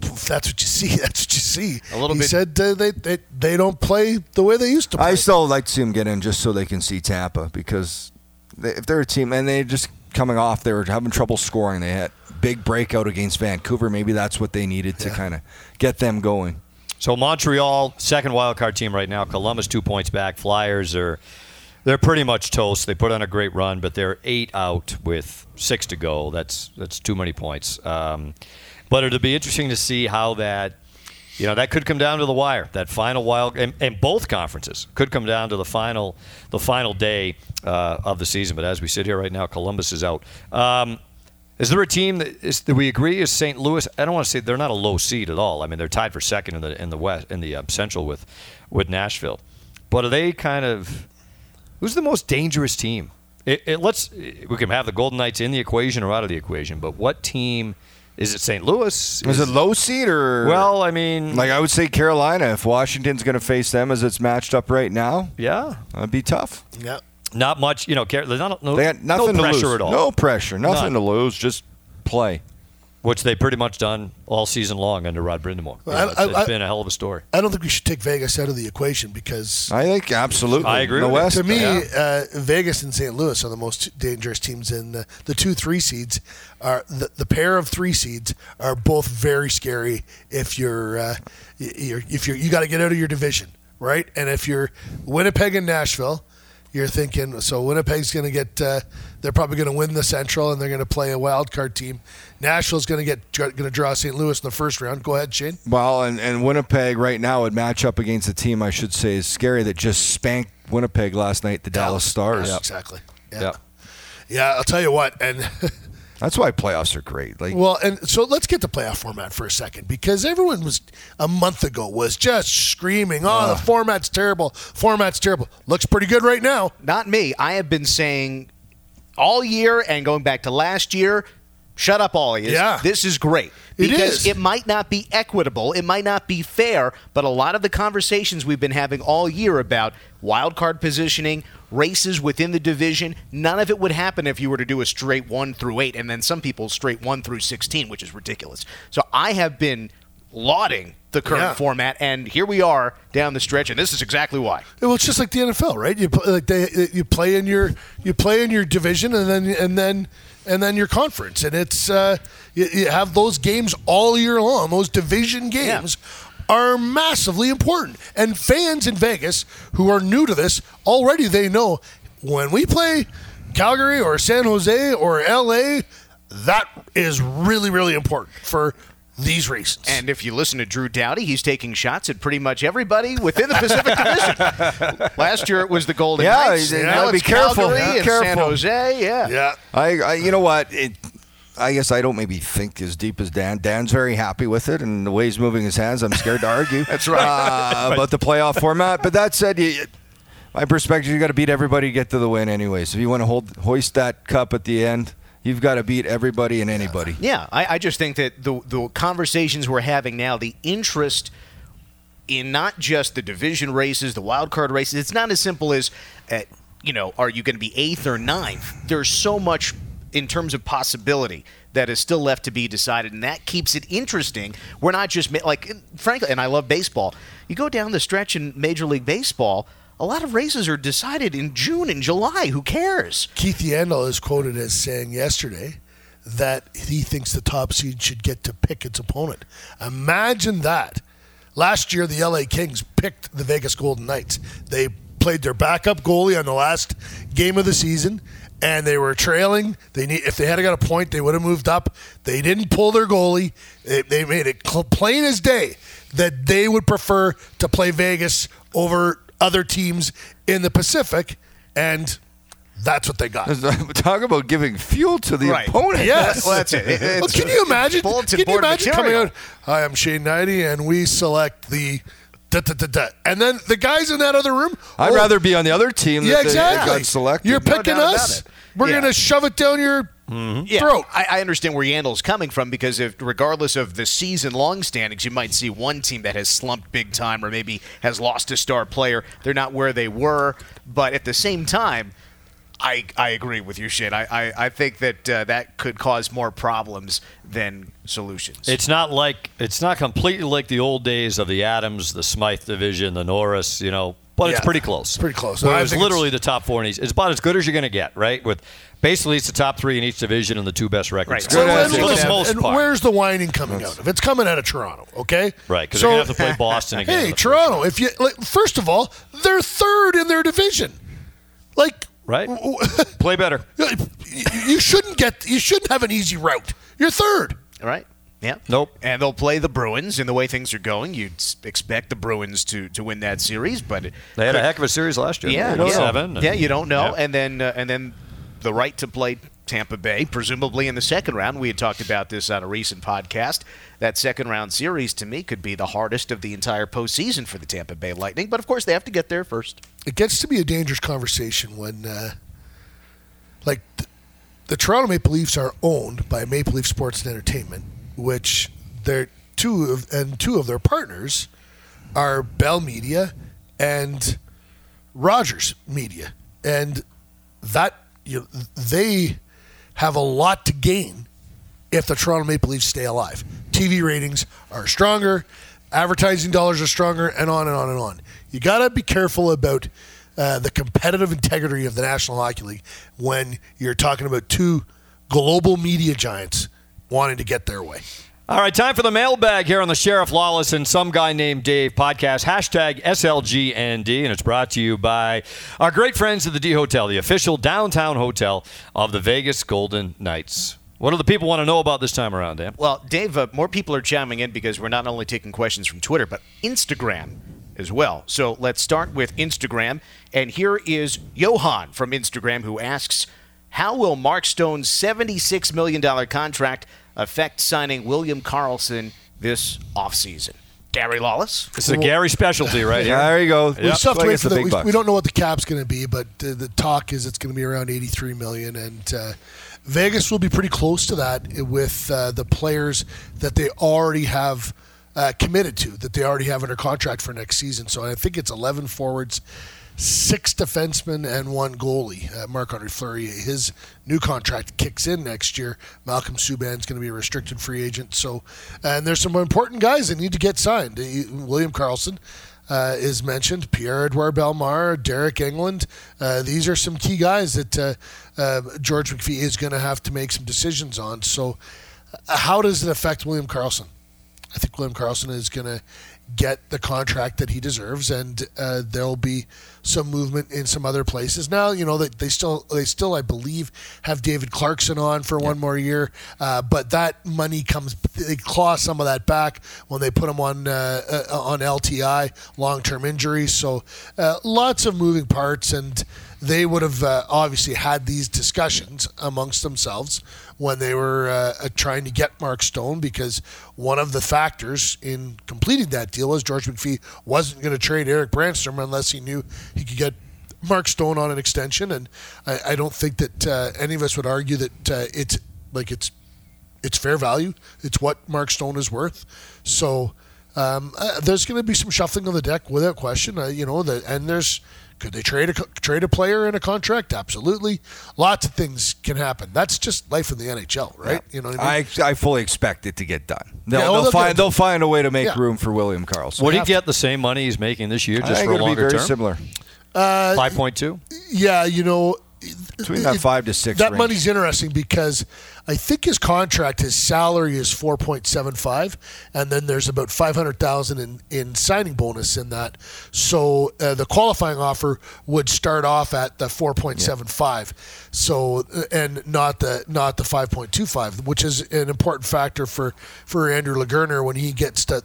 that's what you see. That's what you see.
A little
he
bit-
said uh, they, they they don't play the way they used to play.
I still like to see them get in just so they can see Tampa because they, if they're a team and they just coming off, they were having trouble scoring. They had big breakout against Vancouver. Maybe that's what they needed to
Yeah.
kind of get them going.
So Montreal, second wild card team right now. Columbus two points back. Flyers are they're pretty much toast. They put on a great run, but they're eight out with six to go. That's that's too many points. Um, but it'll be interesting to see how that you know that could come down to the wire. That final wild and, and both conferences could come down to the final the final day uh, of the season. But as we sit here right now, Columbus is out. Um, is there a team that, is, that we agree is St. Louis? I don't want to say they're not a low seed at all. I mean, they're tied for second in the in the west in the um, Central with with Nashville. But are they kind of who's the most dangerous team? It, it, let's we can have the Golden Knights in the equation or out of the equation. But what team is it? St. Louis?
Is it low seed or
Well, I mean,
like I would say Carolina. If Washington's going to face them as it's matched up right now,
yeah,
that'd be tough.
yeah.
not much. You know, Car- not, no,
They got nothing
no
to
pressure
lose.
at all.
No pressure. Nothing
None.
to lose. Just play.
Which they pretty much done all season long under Rod Brind'Amour. You
Well,
know,
I-
it's,
I-
it's
I-
been a hell of a story.
I don't think we should take Vegas out of the equation because
I think absolutely.
I agree
The
with you.
West.
to me,
Yeah.
uh, Vegas and St. Louis are the most dangerous teams. In the, the two three seeds are the, the pair of three seeds are both very scary. If you're, uh, you're if you're you got to get out of your division, right? And if you're Winnipeg and Nashville, you're thinking so Winnipeg's going to get uh, they're probably going to win the Central and they're going to play a wild card team. Nashville's going to get going to draw St. Louis in the first round. Go ahead, Shane.
Well, and, and Winnipeg right now would match up against a team I should say is scary that just spanked Winnipeg last night, the Dallas, Stars.
Yeah, exactly. Yeah.
Yeah.
yeah, I'll tell you what, and
That's why playoffs are great. Like
Well, and so let's get the playoff format for a second because everyone was a month ago was just screaming, "Oh, the format's terrible. Format's terrible." Looks pretty good right now.
Not me. I have been saying all year and going back to last year. Shut up, all of you.
Yeah.
This is great.
It
Because
is.
it might not be equitable, it might not be fair, but a lot of the conversations we've been having all year about wild card positioning, races within the division, none of it would happen if you were to do a straight one through eight, and then some people straight one through sixteen, which is ridiculous. So I have been lauding the current
Yeah.
format, and here we are down the stretch, and this is exactly why.
Well, it's just like the NFL, right? You pl- like they you play in your you play in your division and then and then and then your conference, and it's uh, you, you have those games all year long. Those division games. Are massively important, and fans in Vegas who are new to this already they know when we play Calgary or San Jose or LA, that is really really important for these reasons.
And if you listen to Drew Doughty, he's taking shots at pretty much everybody within the Pacific Division. Last year it was the Golden
Yeah,
Knights.
you
Now
gotta be careful.
Calgary
Yeah,
and San. Jose. Yeah.
yeah,
I, I you know what? It, I guess I don't maybe think as deep as Dan. Dan's very happy with it, and the way he's moving his hands, I'm scared to argue. That's right uh, about the playoff format. But that said, you, my perspective, you got to beat everybody to get to the win anyway. So if you want to hold hoist that cup at the end, you've got to beat everybody and anybody.
Yeah, I, I just think that the the conversations we're having now, the interest in not just the division races, the wild card races, it's not as simple as, uh, you know, are you going to be eighth or ninth? There's so much in terms of possibility that is still left to be decided, and that keeps it interesting. We're not just like, frankly, and I love baseball. You go down the stretch in Major League Baseball. A lot of races are decided in June and July. Who cares?
Keith Yandle is quoted as saying yesterday that he thinks the top seed should get to pick its opponent. Imagine that. Last year, the LA Kings picked the Vegas Golden Knights. They played their backup goalie on the last game of the season, and they were trailing. They need if they had got a point, they would have moved up. They didn't pull their goalie. They, they made it plain as day that they would prefer to play Vegas over other teams in the Pacific, and that's what they got.
Talk about giving fuel to the right. opponent.
Yes,
well, that's it.
well, can you imagine? Can you imagine coming out? Hi, I'm Shane Hnidy, and we select the. Da, da, da, da. And then the guys in that other room.
I'd oh, rather be on the other team.
Yeah, exactly.
got selected.
You're picking no us. We're yeah. going to shove it down your
Mm-hmm. Yeah,
throat.
I, I, understand where Yandle's coming from because if, regardless of the season-long standings, you might see one team that has slumped big time or maybe has lost a star player. They're not where they were, but at the same time, I, I agree with you, Shane. I, I, I think that uh, that could cause more problems than solutions.
It's not like it's not completely like the old days of the Adams, the Smythe division, the Norris, you know, but yeah, it's pretty close.
Pretty close.
Where it's literally the top four in each. It's about as good as you're going to get, right? With basically it's the top three in each division and the two best records.
Right. So, and, listen, and where's the whining coming out of? It's coming out of Toronto, okay?
Right, because so, they're going to have to play Boston again.
Hey, Toronto! If you like, first of all, they're third in their division. Like
right? Play better.
You shouldn't get. You shouldn't have an easy route. You're third.
All right. Yeah.
Nope.
And they'll play the Bruins. In the way things are going, you'd expect the Bruins to, to win that series, but
they had a heck of a series last year.
Yeah,
yeah.
seven. Yeah, you don't know. Yeah. And then uh, and then the right to play Tampa Bay, presumably in the second round. We had talked about this on a recent podcast. That second round series, to me, could be the hardest of the entire postseason for the Tampa Bay Lightning. But of course, they have to get there first
it gets to be a dangerous conversation when, uh, like, the, the Toronto Maple Leafs are owned by Maple Leaf Sports and Entertainment, which they're two of and two of their partners are Bell Media and Rogers Media, and that you know, they have a lot to gain if the Toronto Maple Leafs stay alive. TV ratings are stronger, advertising dollars are stronger, and on and on and on you got to be careful about uh, the competitive integrity of the National Hockey League when you're talking about two global media giants wanting to get their way.
All right, time for the mailbag here on the Sheriff Lawless and Some Guy Named Dave podcast. Hashtag SLGND, and it's brought to you by our great friends at the D Hotel, the official downtown hotel of the Vegas Golden Knights. What do the people want to know about this time around, Dan?
Well, Dave, uh, more people are chiming in because we're not only taking questions from Twitter, but Instagram as well. So let's start with Instagram. And here is Johan from Instagram who asks How will Mark Stone's $76 million contract affect signing William Karlsson this offseason? Gary Lawless.
This is a Gary specialty right here.
there you go.
We yep. still have to wait for the, we, we, don't know what the cap's going to be, but uh, the talk is it's going to be around 83 million, and uh, Vegas will be pretty close to that with uh, the players that they already have uh, committed to that they already have under contract for next season. So I think it's 11 forwards, six defensemen, and one goalie. Uh, Marc Andre Fleury, his new contract kicks in next year. Malcolm Subban's going to be a restricted free agent. So, and there's some important guys that need to get signed. William Karlsson. Uh, is mentioned. Pierre Edouard Bellemare, Deryk Engelland. Uh, these are some key guys that uh, uh George McPhee is going to have to make some decisions on. So, uh, how does it affect William Karlsson? I think William Karlsson is going to get the contract that he deserves, and uh, there'll be some movement in some other places. Now, you know that they still they still I believe have David Clarkson on for one more year, uh, but that money comes they claw some of that back when they put him on uh, uh, on LTI long term injuries. So uh, lots of moving parts and they would have uh, obviously had these discussions amongst themselves when they were uh, uh, trying to get Mark Stone because one of the factors in completing that deal was George McPhee wasn't going to trade Erik Brannstrom unless he knew he could get Mark Stone on an extension. And I, I don't think that uh, any of us would argue that uh, it's like it's it's fair value. It's what Mark Stone is worth. So. Um, uh, there's going to be some shuffling of the deck without question, uh, you know. The, and there's could they trade a trade a player in a contract? Absolutely. Lots of things can happen. That's just life in the NHL, right?
Yeah. You know, I, mean? I, I fully expect it to get done. They'll,
Yeah, well,
they'll
they'll
find they'll find a way to make
Yeah.
room for William Karlsson.
Would he
have
get the same money he's making this year
I
just
think
for a
it'll be very
term?
similar.
Uh, Five point two.
Yeah, you know,
Between that five to six
That
range.
money's interesting because I think his contract, his salary is four point seven five, and then there's about five hundred thousand in in signing bonus in that. So uh, the qualifying offer would start off at the four point seven five, so uh, and not the not the five point two five, which is an important factor for for Andrew Lugerner when he gets to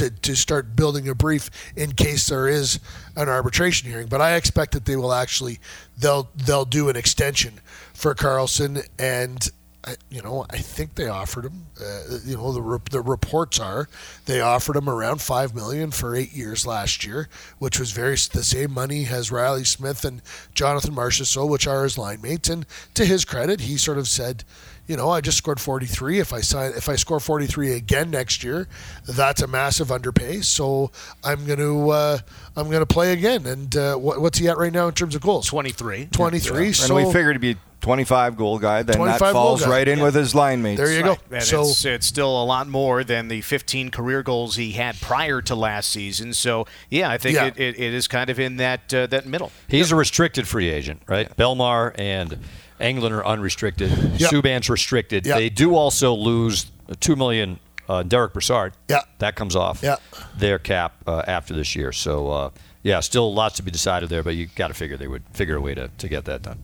to, to start building a brief in case there is an arbitration hearing. But I expect that they will actually they'll they'll do an extension for Karlsson, and I, you know I think they offered him. Uh, you know the re- the reports are they offered him around five million for eight years last year, which was very the same money as Reilly Smith and Jonathan Marchessault, which are his line mates. And to his credit, he sort of said you know, I just scored 43. If I sign, if I score 43 again next year, that's a massive underpay. So I'm going to, uh, I'm going to play again. And uh, what, what's he at right now in terms of goals?
23.
23.
and
So
we figured he'd be 25 goal guy. Then that falls right in with his line mates.
there you go.
And
So
it's, it's still a lot more than the 15 career goals he had prior to last season. So, yeah, I think
Yeah.
It, it, it is kind of in that uh, that middle.
He's a restricted free agent, right? Bellemare and Engelland are unrestricted.
Yep.
Subban's restricted.
Yep.
They do also lose two million. Uh, Derek Brassard.
Yeah.
That comes off.
Yeah.
Their cap uh, after this year. So uh, yeah, still lots to be decided there, but you got to figure they would figure a way to, to get that done.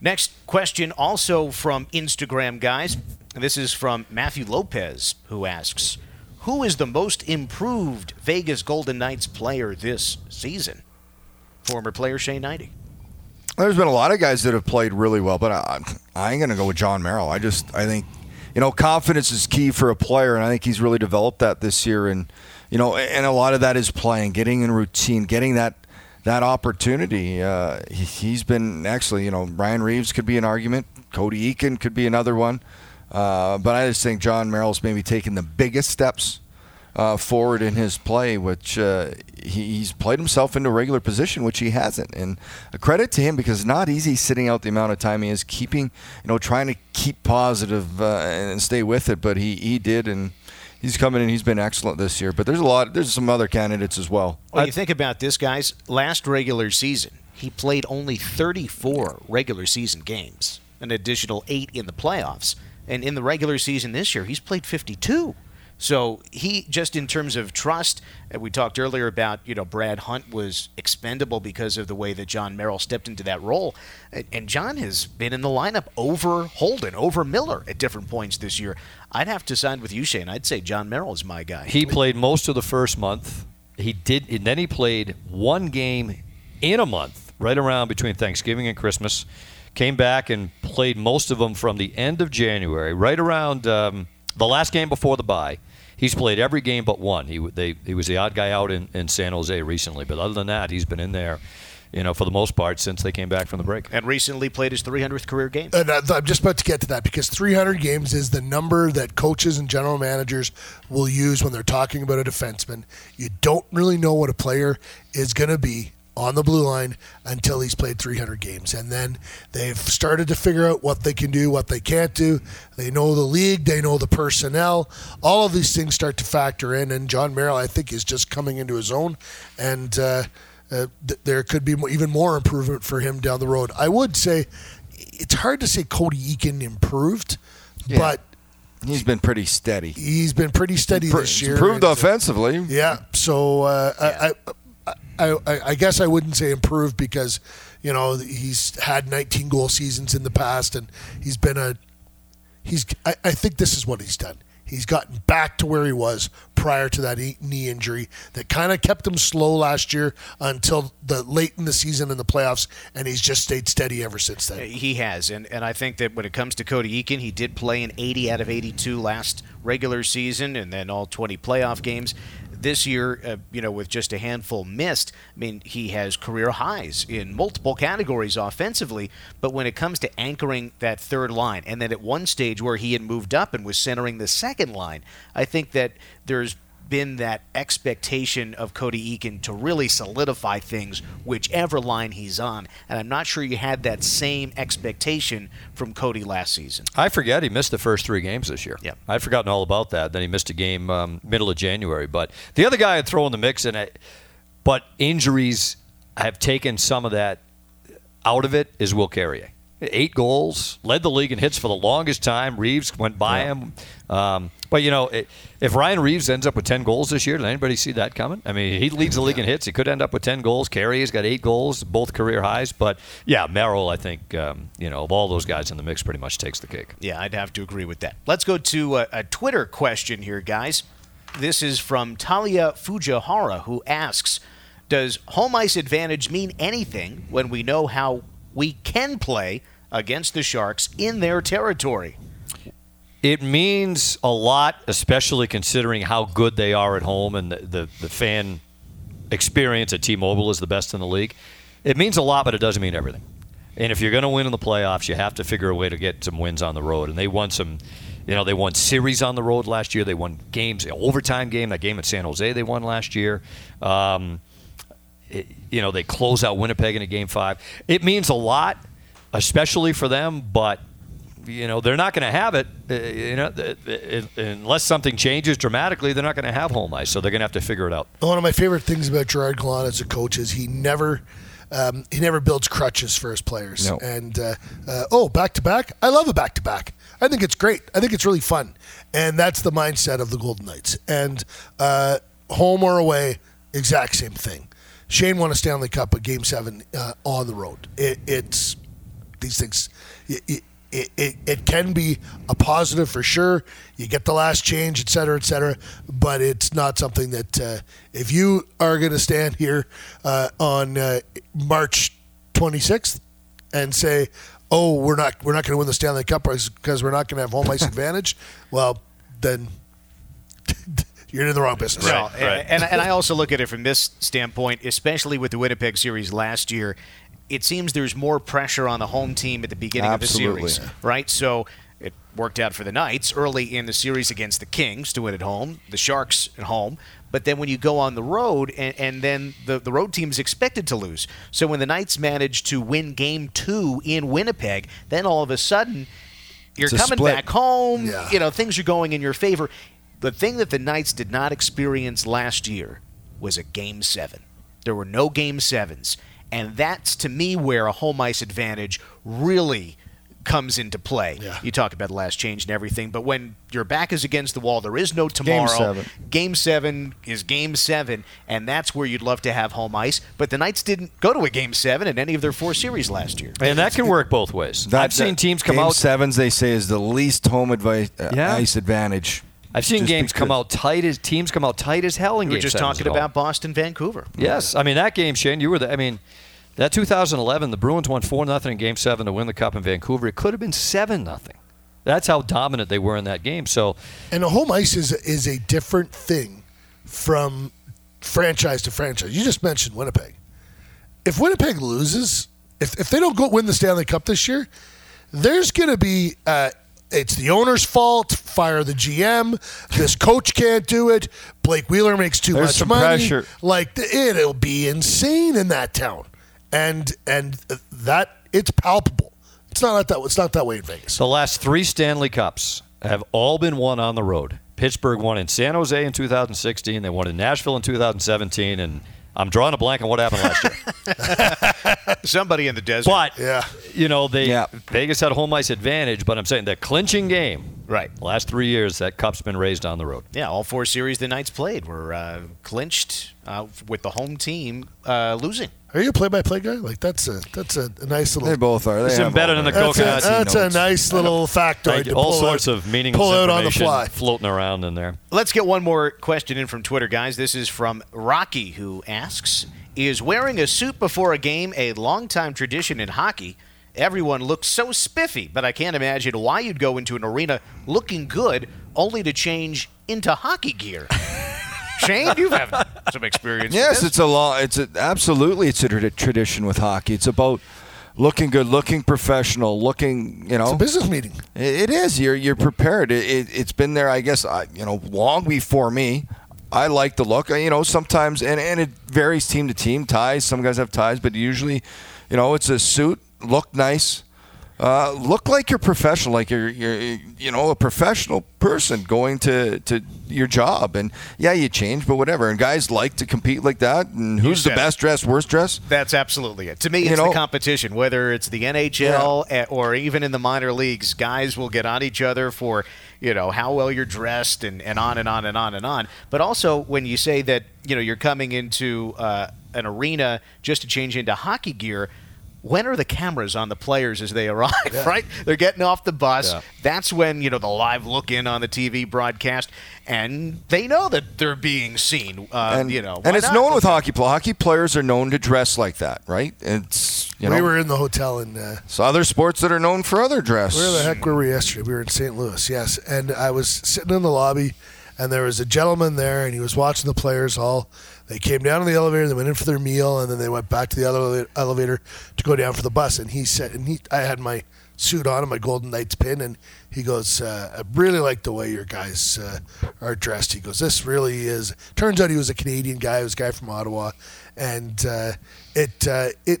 Next question, also from Instagram, guys. This is from Matthew Lopez, who asks Who is the most improved Vegas Golden Knights player this season? Former player Shane Hnidy.
There's been a lot of guys that have played really well, but I, I ain't gonna go with Jon Merrill. I just I think you know confidence is key for a player, and I think he's really developed that this year. And you know, and a lot of that is playing, getting in routine, getting that that opportunity. Uh, he, he's been actually, you know, Ryan Reaves could be an argument. Cody Eakin could be another one. Uh, but I just think Jon Merrill's maybe taken the biggest steps uh, forward in his play, which uh, he, he's played himself into a regular position, which he hasn't. And a credit to him because it's not easy sitting out the amount of time he is keeping, you know, trying to keep positive uh, and stay with it. But he, he did, and he's coming in. He's been excellent this year. But there's a lot. There's some other candidates as well.
Well, you think about this, guys. Last regular season, he played only 34 regular season games, an additional eight in the playoffs. And in the regular season this year, he's played 52. So he just in terms of trust, uh, we talked earlier about you know Brad Hunt was expendable because of the way that Jon Merrill stepped into that role, and, Jon has been in the lineup over Holden, over Miller at different points this year. I'd have to side with you, Shane. I'd say Jon Merrill is my guy.
He played most of the first month. He did, and then he played one game in a month, right around between Thanksgiving and Christmas. Came back and played most of them from the end of January, right around um, the last game before the bye. He's played every game but one. He they, he was the odd guy out in, in San Jose recently, but other than that, he's been in there, you know, for the most part since they came back from the break.
and recently played his 300th career game.
And uh, I- I'm just about to get to that because 300 games is the number that coaches and general managers will use when they're talking about a defenseman. You don't really know what a player is going to be on the blue line until he's played 300 games. And then they've started to figure out what they can do, what they can't do. They know the league, they know the personnel. All of these things start to factor in. And Jon Merrill, I think, is just coming into his own. And, uh, uh, th- there could be even more improvement for him down the road. I would say it's hard to say Cody Eakin improved, but
He's been pretty steady.
he's been pretty steady this year.
Improved
uh,
offensively.
Yeah. So uh, I, I I, I, I guess I wouldn't say improved because you know he's had 19 goal seasons in the past and he's been a he's I, I think this is what he's done. He's gotten back to where he was prior to that knee injury that kind of kept him slow last year until the late in the season in the playoffs, and he's just stayed steady ever since then.
He has, and, and I think that when it comes to Cody Eakin, he did play in 80 out of 82 last regular season, and then all 20 playoff games this year, uh, you know, with just a handful missed, I mean, he has career highs in multiple categories offensively. But when it comes to anchoring that third line, and then at one stage where he had moved up and was centering the second line, I think that there's been that expectation of Cody Eakin to really solidify things, whichever line he's on. And I'm not sure you had that same expectation from Cody last season.
I forget he missed the first three games this year.
Yeah.
I'd forgotten all about that. Then he missed a game um, middle of January. But the other guy I'd throw in the mix, and I, but injuries have taken some of that out of it, is Will Carrier. Eight goals, led the league in hits for the longest time. Reaves went by him. Um, but, you know, it, if Ryan Reaves ends up with 10 goals this year, did anybody see that coming? I mean, he leads the league in hits. He could end up with 10 goals. Carrier's got eight goals, both career highs. But, yeah, Merrill, I think, um, you know, of all those guys in the mix, pretty much takes the cake.
Yeah, I'd have to agree with that. Let's go to a, a Twitter question here, guys. This is from Talia Fujihara, who asks Does home ice advantage mean anything when we know how we can play against the Sharks in their territory?
It means a lot, especially considering how good they are at home and the, the, the fan experience at T Mobile is the best in the league. It means a lot, but it doesn't mean everything. And if you're going to win in the playoffs, you have to figure a way to get some wins on the road. And they won some, you know, they won series on the road last year. They won games, overtime game, that game at San Jose they won last year. Um, it- you know, they close out Winnipeg in a game five. It means a lot, especially for them, but you know they're not going to have it. uh, You know, th- th- unless something changes dramatically, they're not going to have home ice. So they're going to have to figure it out.
One of my favorite things about Gerard Gallant as a coach is he never um, he never builds crutches for his players.
No.
And uh, uh, oh, back to back, I love a back to back. I think it's great. I think it's really fun, and that's the mindset of the Golden Knights. And uh, home or away, exact same thing. Shane won a Stanley Cup at Game Seven uh, on the road. It, it's these things. It, it, it, it, it can be a positive for sure. You get the last change, et cetera, et cetera. But it's not something that uh, if you are going to stand here uh, on uh, March 26th and say, "Oh, we're not we're not going to win the Stanley Cup because we're not going to have home ice advantage," well, then you're in the wrong business.
No, and, and I also look at it from this standpoint, especially with the Winnipeg series last year. It seems there's more pressure on the home team at the beginning
Absolutely.
of the series, right? So it worked out for the Knights early in the series against the Kings to win at home, the Sharks at home. But then when you go on the road, and, and then the, the road team is expected to lose. So when the Knights managed to win game two in Winnipeg, then all of a sudden you're coming
split.
back home.
Yeah.
You know, things are going in your favor. The thing that the Knights did not experience last year was a game seven. There were no game sevens. And that's to me where a home ice advantage really comes into play.
Yeah.
You talk about the last change and everything, but when your back is against the wall, there is no tomorrow.
Game seven.
Game seven is game seven, and that's where you'd love to have home ice. But the Knights didn't go to a game seven in any of their four series last year.
And that can work both ways.
That-
I've seen
that
teams come
game
out.
sevens. They say is the least home advice, uh,
Yeah.
ice advantage.
I've seen
Just
games come out tight as teams come out tight as hell in
We were
game
just talking about Boston, Vancouver.
Yes, I mean that game, Shane. You were the. I mean, that 2011, the Bruins won four nothing in Game Seven to win the Cup in Vancouver. It could have been seven nothing. That's how dominant they were in that game. So
And a home ice is is a different thing from franchise to franchise. You just mentioned Winnipeg. If Winnipeg loses, if, if they don't go win the Stanley Cup this year, there's going to be uh, it's the owner's fault. Fire the GM. This coach can't do it. Blake Wheeler makes too
There's
much
some
money.
pressure.
Like it'll be insane in that town, and and that it's palpable. It's not like that. It's not that way in Vegas.
the last three Stanley Cups have all been won on the road. Pittsburgh won in San Jose in 2016. They won in Nashville in 2017, and I'm drawing a blank on what happened last year.
Somebody in the desert.
But
Yeah.
you know, they
Yeah.
Vegas had a home ice advantage, but I'm saying the clinching game
Right.
Last three years, that cup's been raised on the road.
Yeah, all four series the Knights played were uh, clinched uh, with the home team uh, losing.
Are you a play-by-play guy? Like that's a that's a, a nice little.
They both are. They
It's
have
embedded in the
that.
that's a,
coconut
that's a nice little factoid.
Like,
to
all
pull
sorts
out,
of meaningless
pull out on the fly.
floating around in there.
Let's get one more question in from Twitter, guys. This is from Rocky, who asks Is wearing a suit before a game a longtime tradition in hockey? Everyone looks so spiffy, but I can't imagine why you'd go into an arena looking good only to change into hockey gear. Shane, you've had some experience. with
Yes,
this.
it's a long. It's a, absolutely it's a tra- tradition with hockey. It's about looking good, looking professional, looking. You know,
It's a business meeting.
It it is. You're you're prepared. It, it, it's been there. I guess. I, you know, long before me. I like the look. You know, sometimes and, and it varies team to team. Ties. Some guys have ties, but usually, you know, it's a suit. Look nice. Uh, look like you're professional, like you're, you're, you know, a professional person going to, to your job. And yeah, you change, but whatever. And guys like to compete like that. And who's the best dressed, worst dressed?
That's absolutely it. To me,
You
it's
know-
the competition, whether it's the NHL eh, or even in the minor leagues. Guys will get on each other for, you know, how well you're dressed and, and on and on and on and on. But also, when you say that, you know, you're coming into uh, an arena just to change into hockey gear, when are the cameras on the players as they arrive, right? They're getting off the bus.
Yeah.
That's when, you know, the live look in on the TV broadcast, and they know that they're being seen. Uh,
and
you know,
and it's
not?
known with hockey. pl- Hockey players are known to dress like that, right? It's you know,
we were in the hotel in. Uh,
so other sports that are known for other dress.
where the heck were we yesterday? We were in St. Louis, yes. And I was sitting in the lobby, and there was a gentleman there, and he was watching the players all. They came down to the elevator, they went in for their meal, and then they went back to the other elevator to go down for the bus. And he said, and he, I had my suit on and my Golden Knights pin, and he goes, uh, "I really like the way your guys uh, are dressed." He goes, "This really is." Turns out he was a Canadian guy. He was a guy from Ottawa, and uh, it uh, it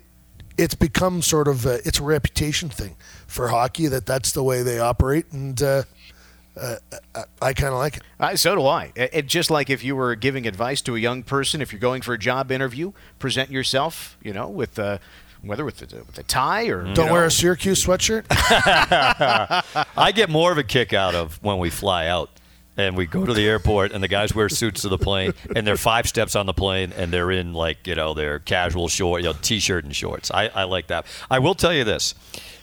it's become sort of a, it's a reputation thing for hockey that that's the way they operate, and uh, I, I kind of like it.
Uh, so do I. It, it- just like if you were giving advice to a young person, if you're going for a job interview, present yourself, you know, with uh, whether with the, with a tie or
Don't
know,
wear a Syracuse sweatshirt.
I get more of a kick out of when we fly out and we go to the airport and the guys wear suits to the plane and they're five steps on the plane and they're in like you know their casual short, you know, t-shirt and shorts. I, I like that. I will tell you this.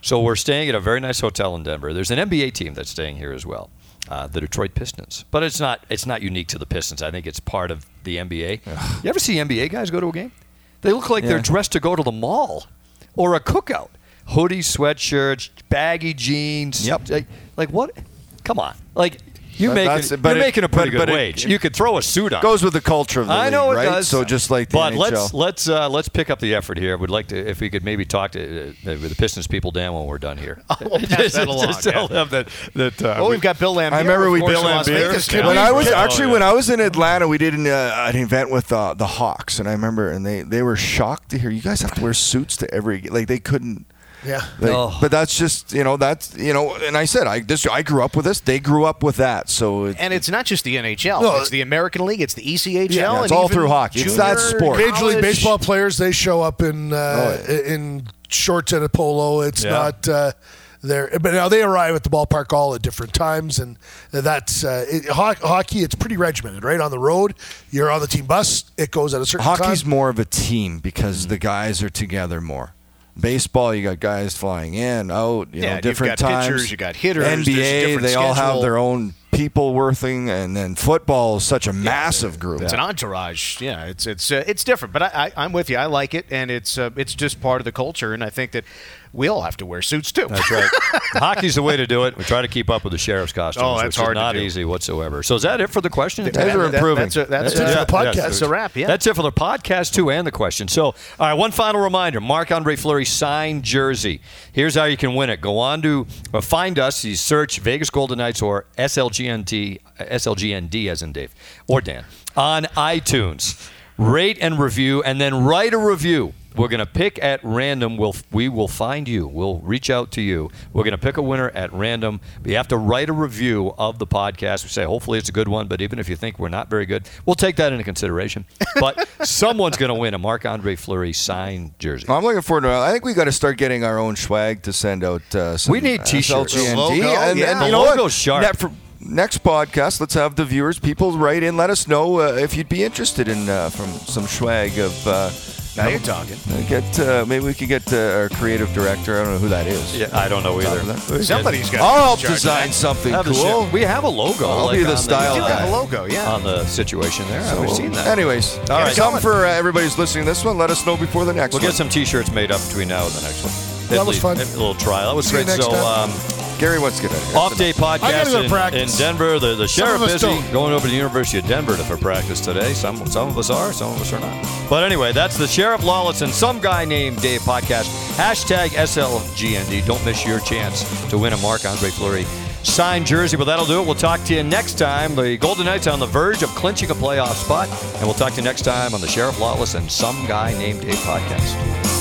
So we're staying at a very nice hotel in Denver. There's an NBA team that's staying here as well. Uh, the Detroit Pistons, but it's not it's not unique to the Pistons. I think it's part of the NBA. You ever see NBA guys go to a game? They look like they're dressed to go to the mall or a cookout. Hoodies, sweatshirts, baggy jeans.
Yep.
Like, like what? Come on. Like you
But
making
that's-
you're
it-
making a pretty
but-
good
but it-
wage. you could throw a suit on.
goes with the culture of the
I
league,
know it
right?
does.
So just like the
but
NHL.
let's let's uh, let's pick up the effort here. We'd like to if we could maybe talk to uh, the Pistons people, down when we're done here.
we'll pass that along,
Just tell
yeah.
them that that. Uh,
Oh, we've got Bill Laimbeer.
I remember
of
we-
course,
Bill
in Las
Laimbeer.
Vegas
Can
now.
when I was
Oh,
actually
yeah.
when I was in Atlanta, we did an, uh, an event with uh, the Hawks, and I remember, and they, they were shocked to hear you guys have to wear suits to every like they couldn't.
Yeah.
Like,
Oh.
But that's just you know that's you know, and I said I this I grew up with this. They grew up with that, so it,
And it's not just the NHL.
No,
it's the American League. It's the ECHL.
Yeah,
and
it's all through hockey. It's that
junior
sport.
Major League. Baseball players they show up in uh,
Oh, yeah.
in shorts and a polo. It's
Yeah.
not. Uh, there, but now they arrive at the ballpark all at different times, and that's uh, it, ho- hockey. It's pretty regimented, right? On the road, you're on the team bus. It goes at a certain
hockey's
time.
more of a team because the guys are together more. Baseball, you got guys flying in, out, you
Yeah,
know,
you've
different
got
times.
pitchers, you got hitters,
NBA, they all have their own people worthing, and then football is such a massive group.
It's an entourage. Yeah, it's it's uh, it's different, but I, I, I'm with you. I like it, and it's uh, it's just part of the culture, and I think that we all have to wear suits too.
That's right. Hockey's the way to do it. We try to keep up with the sheriff's costumes,
Oh, that's
which
hard
is not easy whatsoever. So is that it for the question?
Guys are
That-
improving.
That's, a, that's,
That's it
a-
for the podcast.
That's a wrap. Yeah.
That's it for the podcast too, and the question. So, all right, one final reminder: Marc Andre Fleury signed jersey. Here's how you can win it. Go on to uh, find us. You search Vegas Golden Knights or SLGNT, uh, SLGND as in Dave or Dan on iTunes. Rate and review, and then write a review. We're going to pick at random. We'll, we will find you. We'll reach out to you. We're going to pick a winner at random. You have to write a review of the podcast. We say, hopefully it's a good one, but even if you think we're not very good, we'll take that into consideration. But someone's going to win a Marc Andre Fleury signed jersey.
I'm looking forward to it. I think we got to start getting our own swag to send out. Uh, some
We need t-shirts.
SLGND.
The logo,
and,
yeah.
and you know what?
logo's sharp.
Ne- for next podcast, let's have the viewers, people write in, let us know uh, if you'd be interested in uh, from some swag of. Uh,
Now you're talking.
uh, Get uh, maybe we could get uh, our creative director. I don't know who that is.
Yeah, I don't know either.
Somebody's got.
I'll help
to be in charge of
design something
Have
cool.
We have a logo.
I'll
like
be the style
You
guy.
a logo, yeah.
on the situation there.
So,
I've seen that.
Anyways,
All right.
come for uh, everybody who's listening to this one. Let us know before the next one.
We'll
one.
get some T-shirts made up between now and the next one.
That
At
was fun.
A little trial. That was
See
great. So, um,
Gary what's to get out of here.
off day
gotta
podcast
go to
in, in. Denver. The, the sheriff
of us
busy
don't.
going over to the University of Denver to, for practice today. Some some of us are, some of us are not. But anyway, that's the Sheriff Lawless and some guy named Dave podcast. Hashtag SLGND. Don't miss your chance to win a Marc Andre Fleury signed jersey. But that'll do it. We'll talk to you next time. The Golden Knights on the verge of clinching a playoff spot, and we'll talk to you next time on the Sheriff Lawless and some guy named Dave podcast.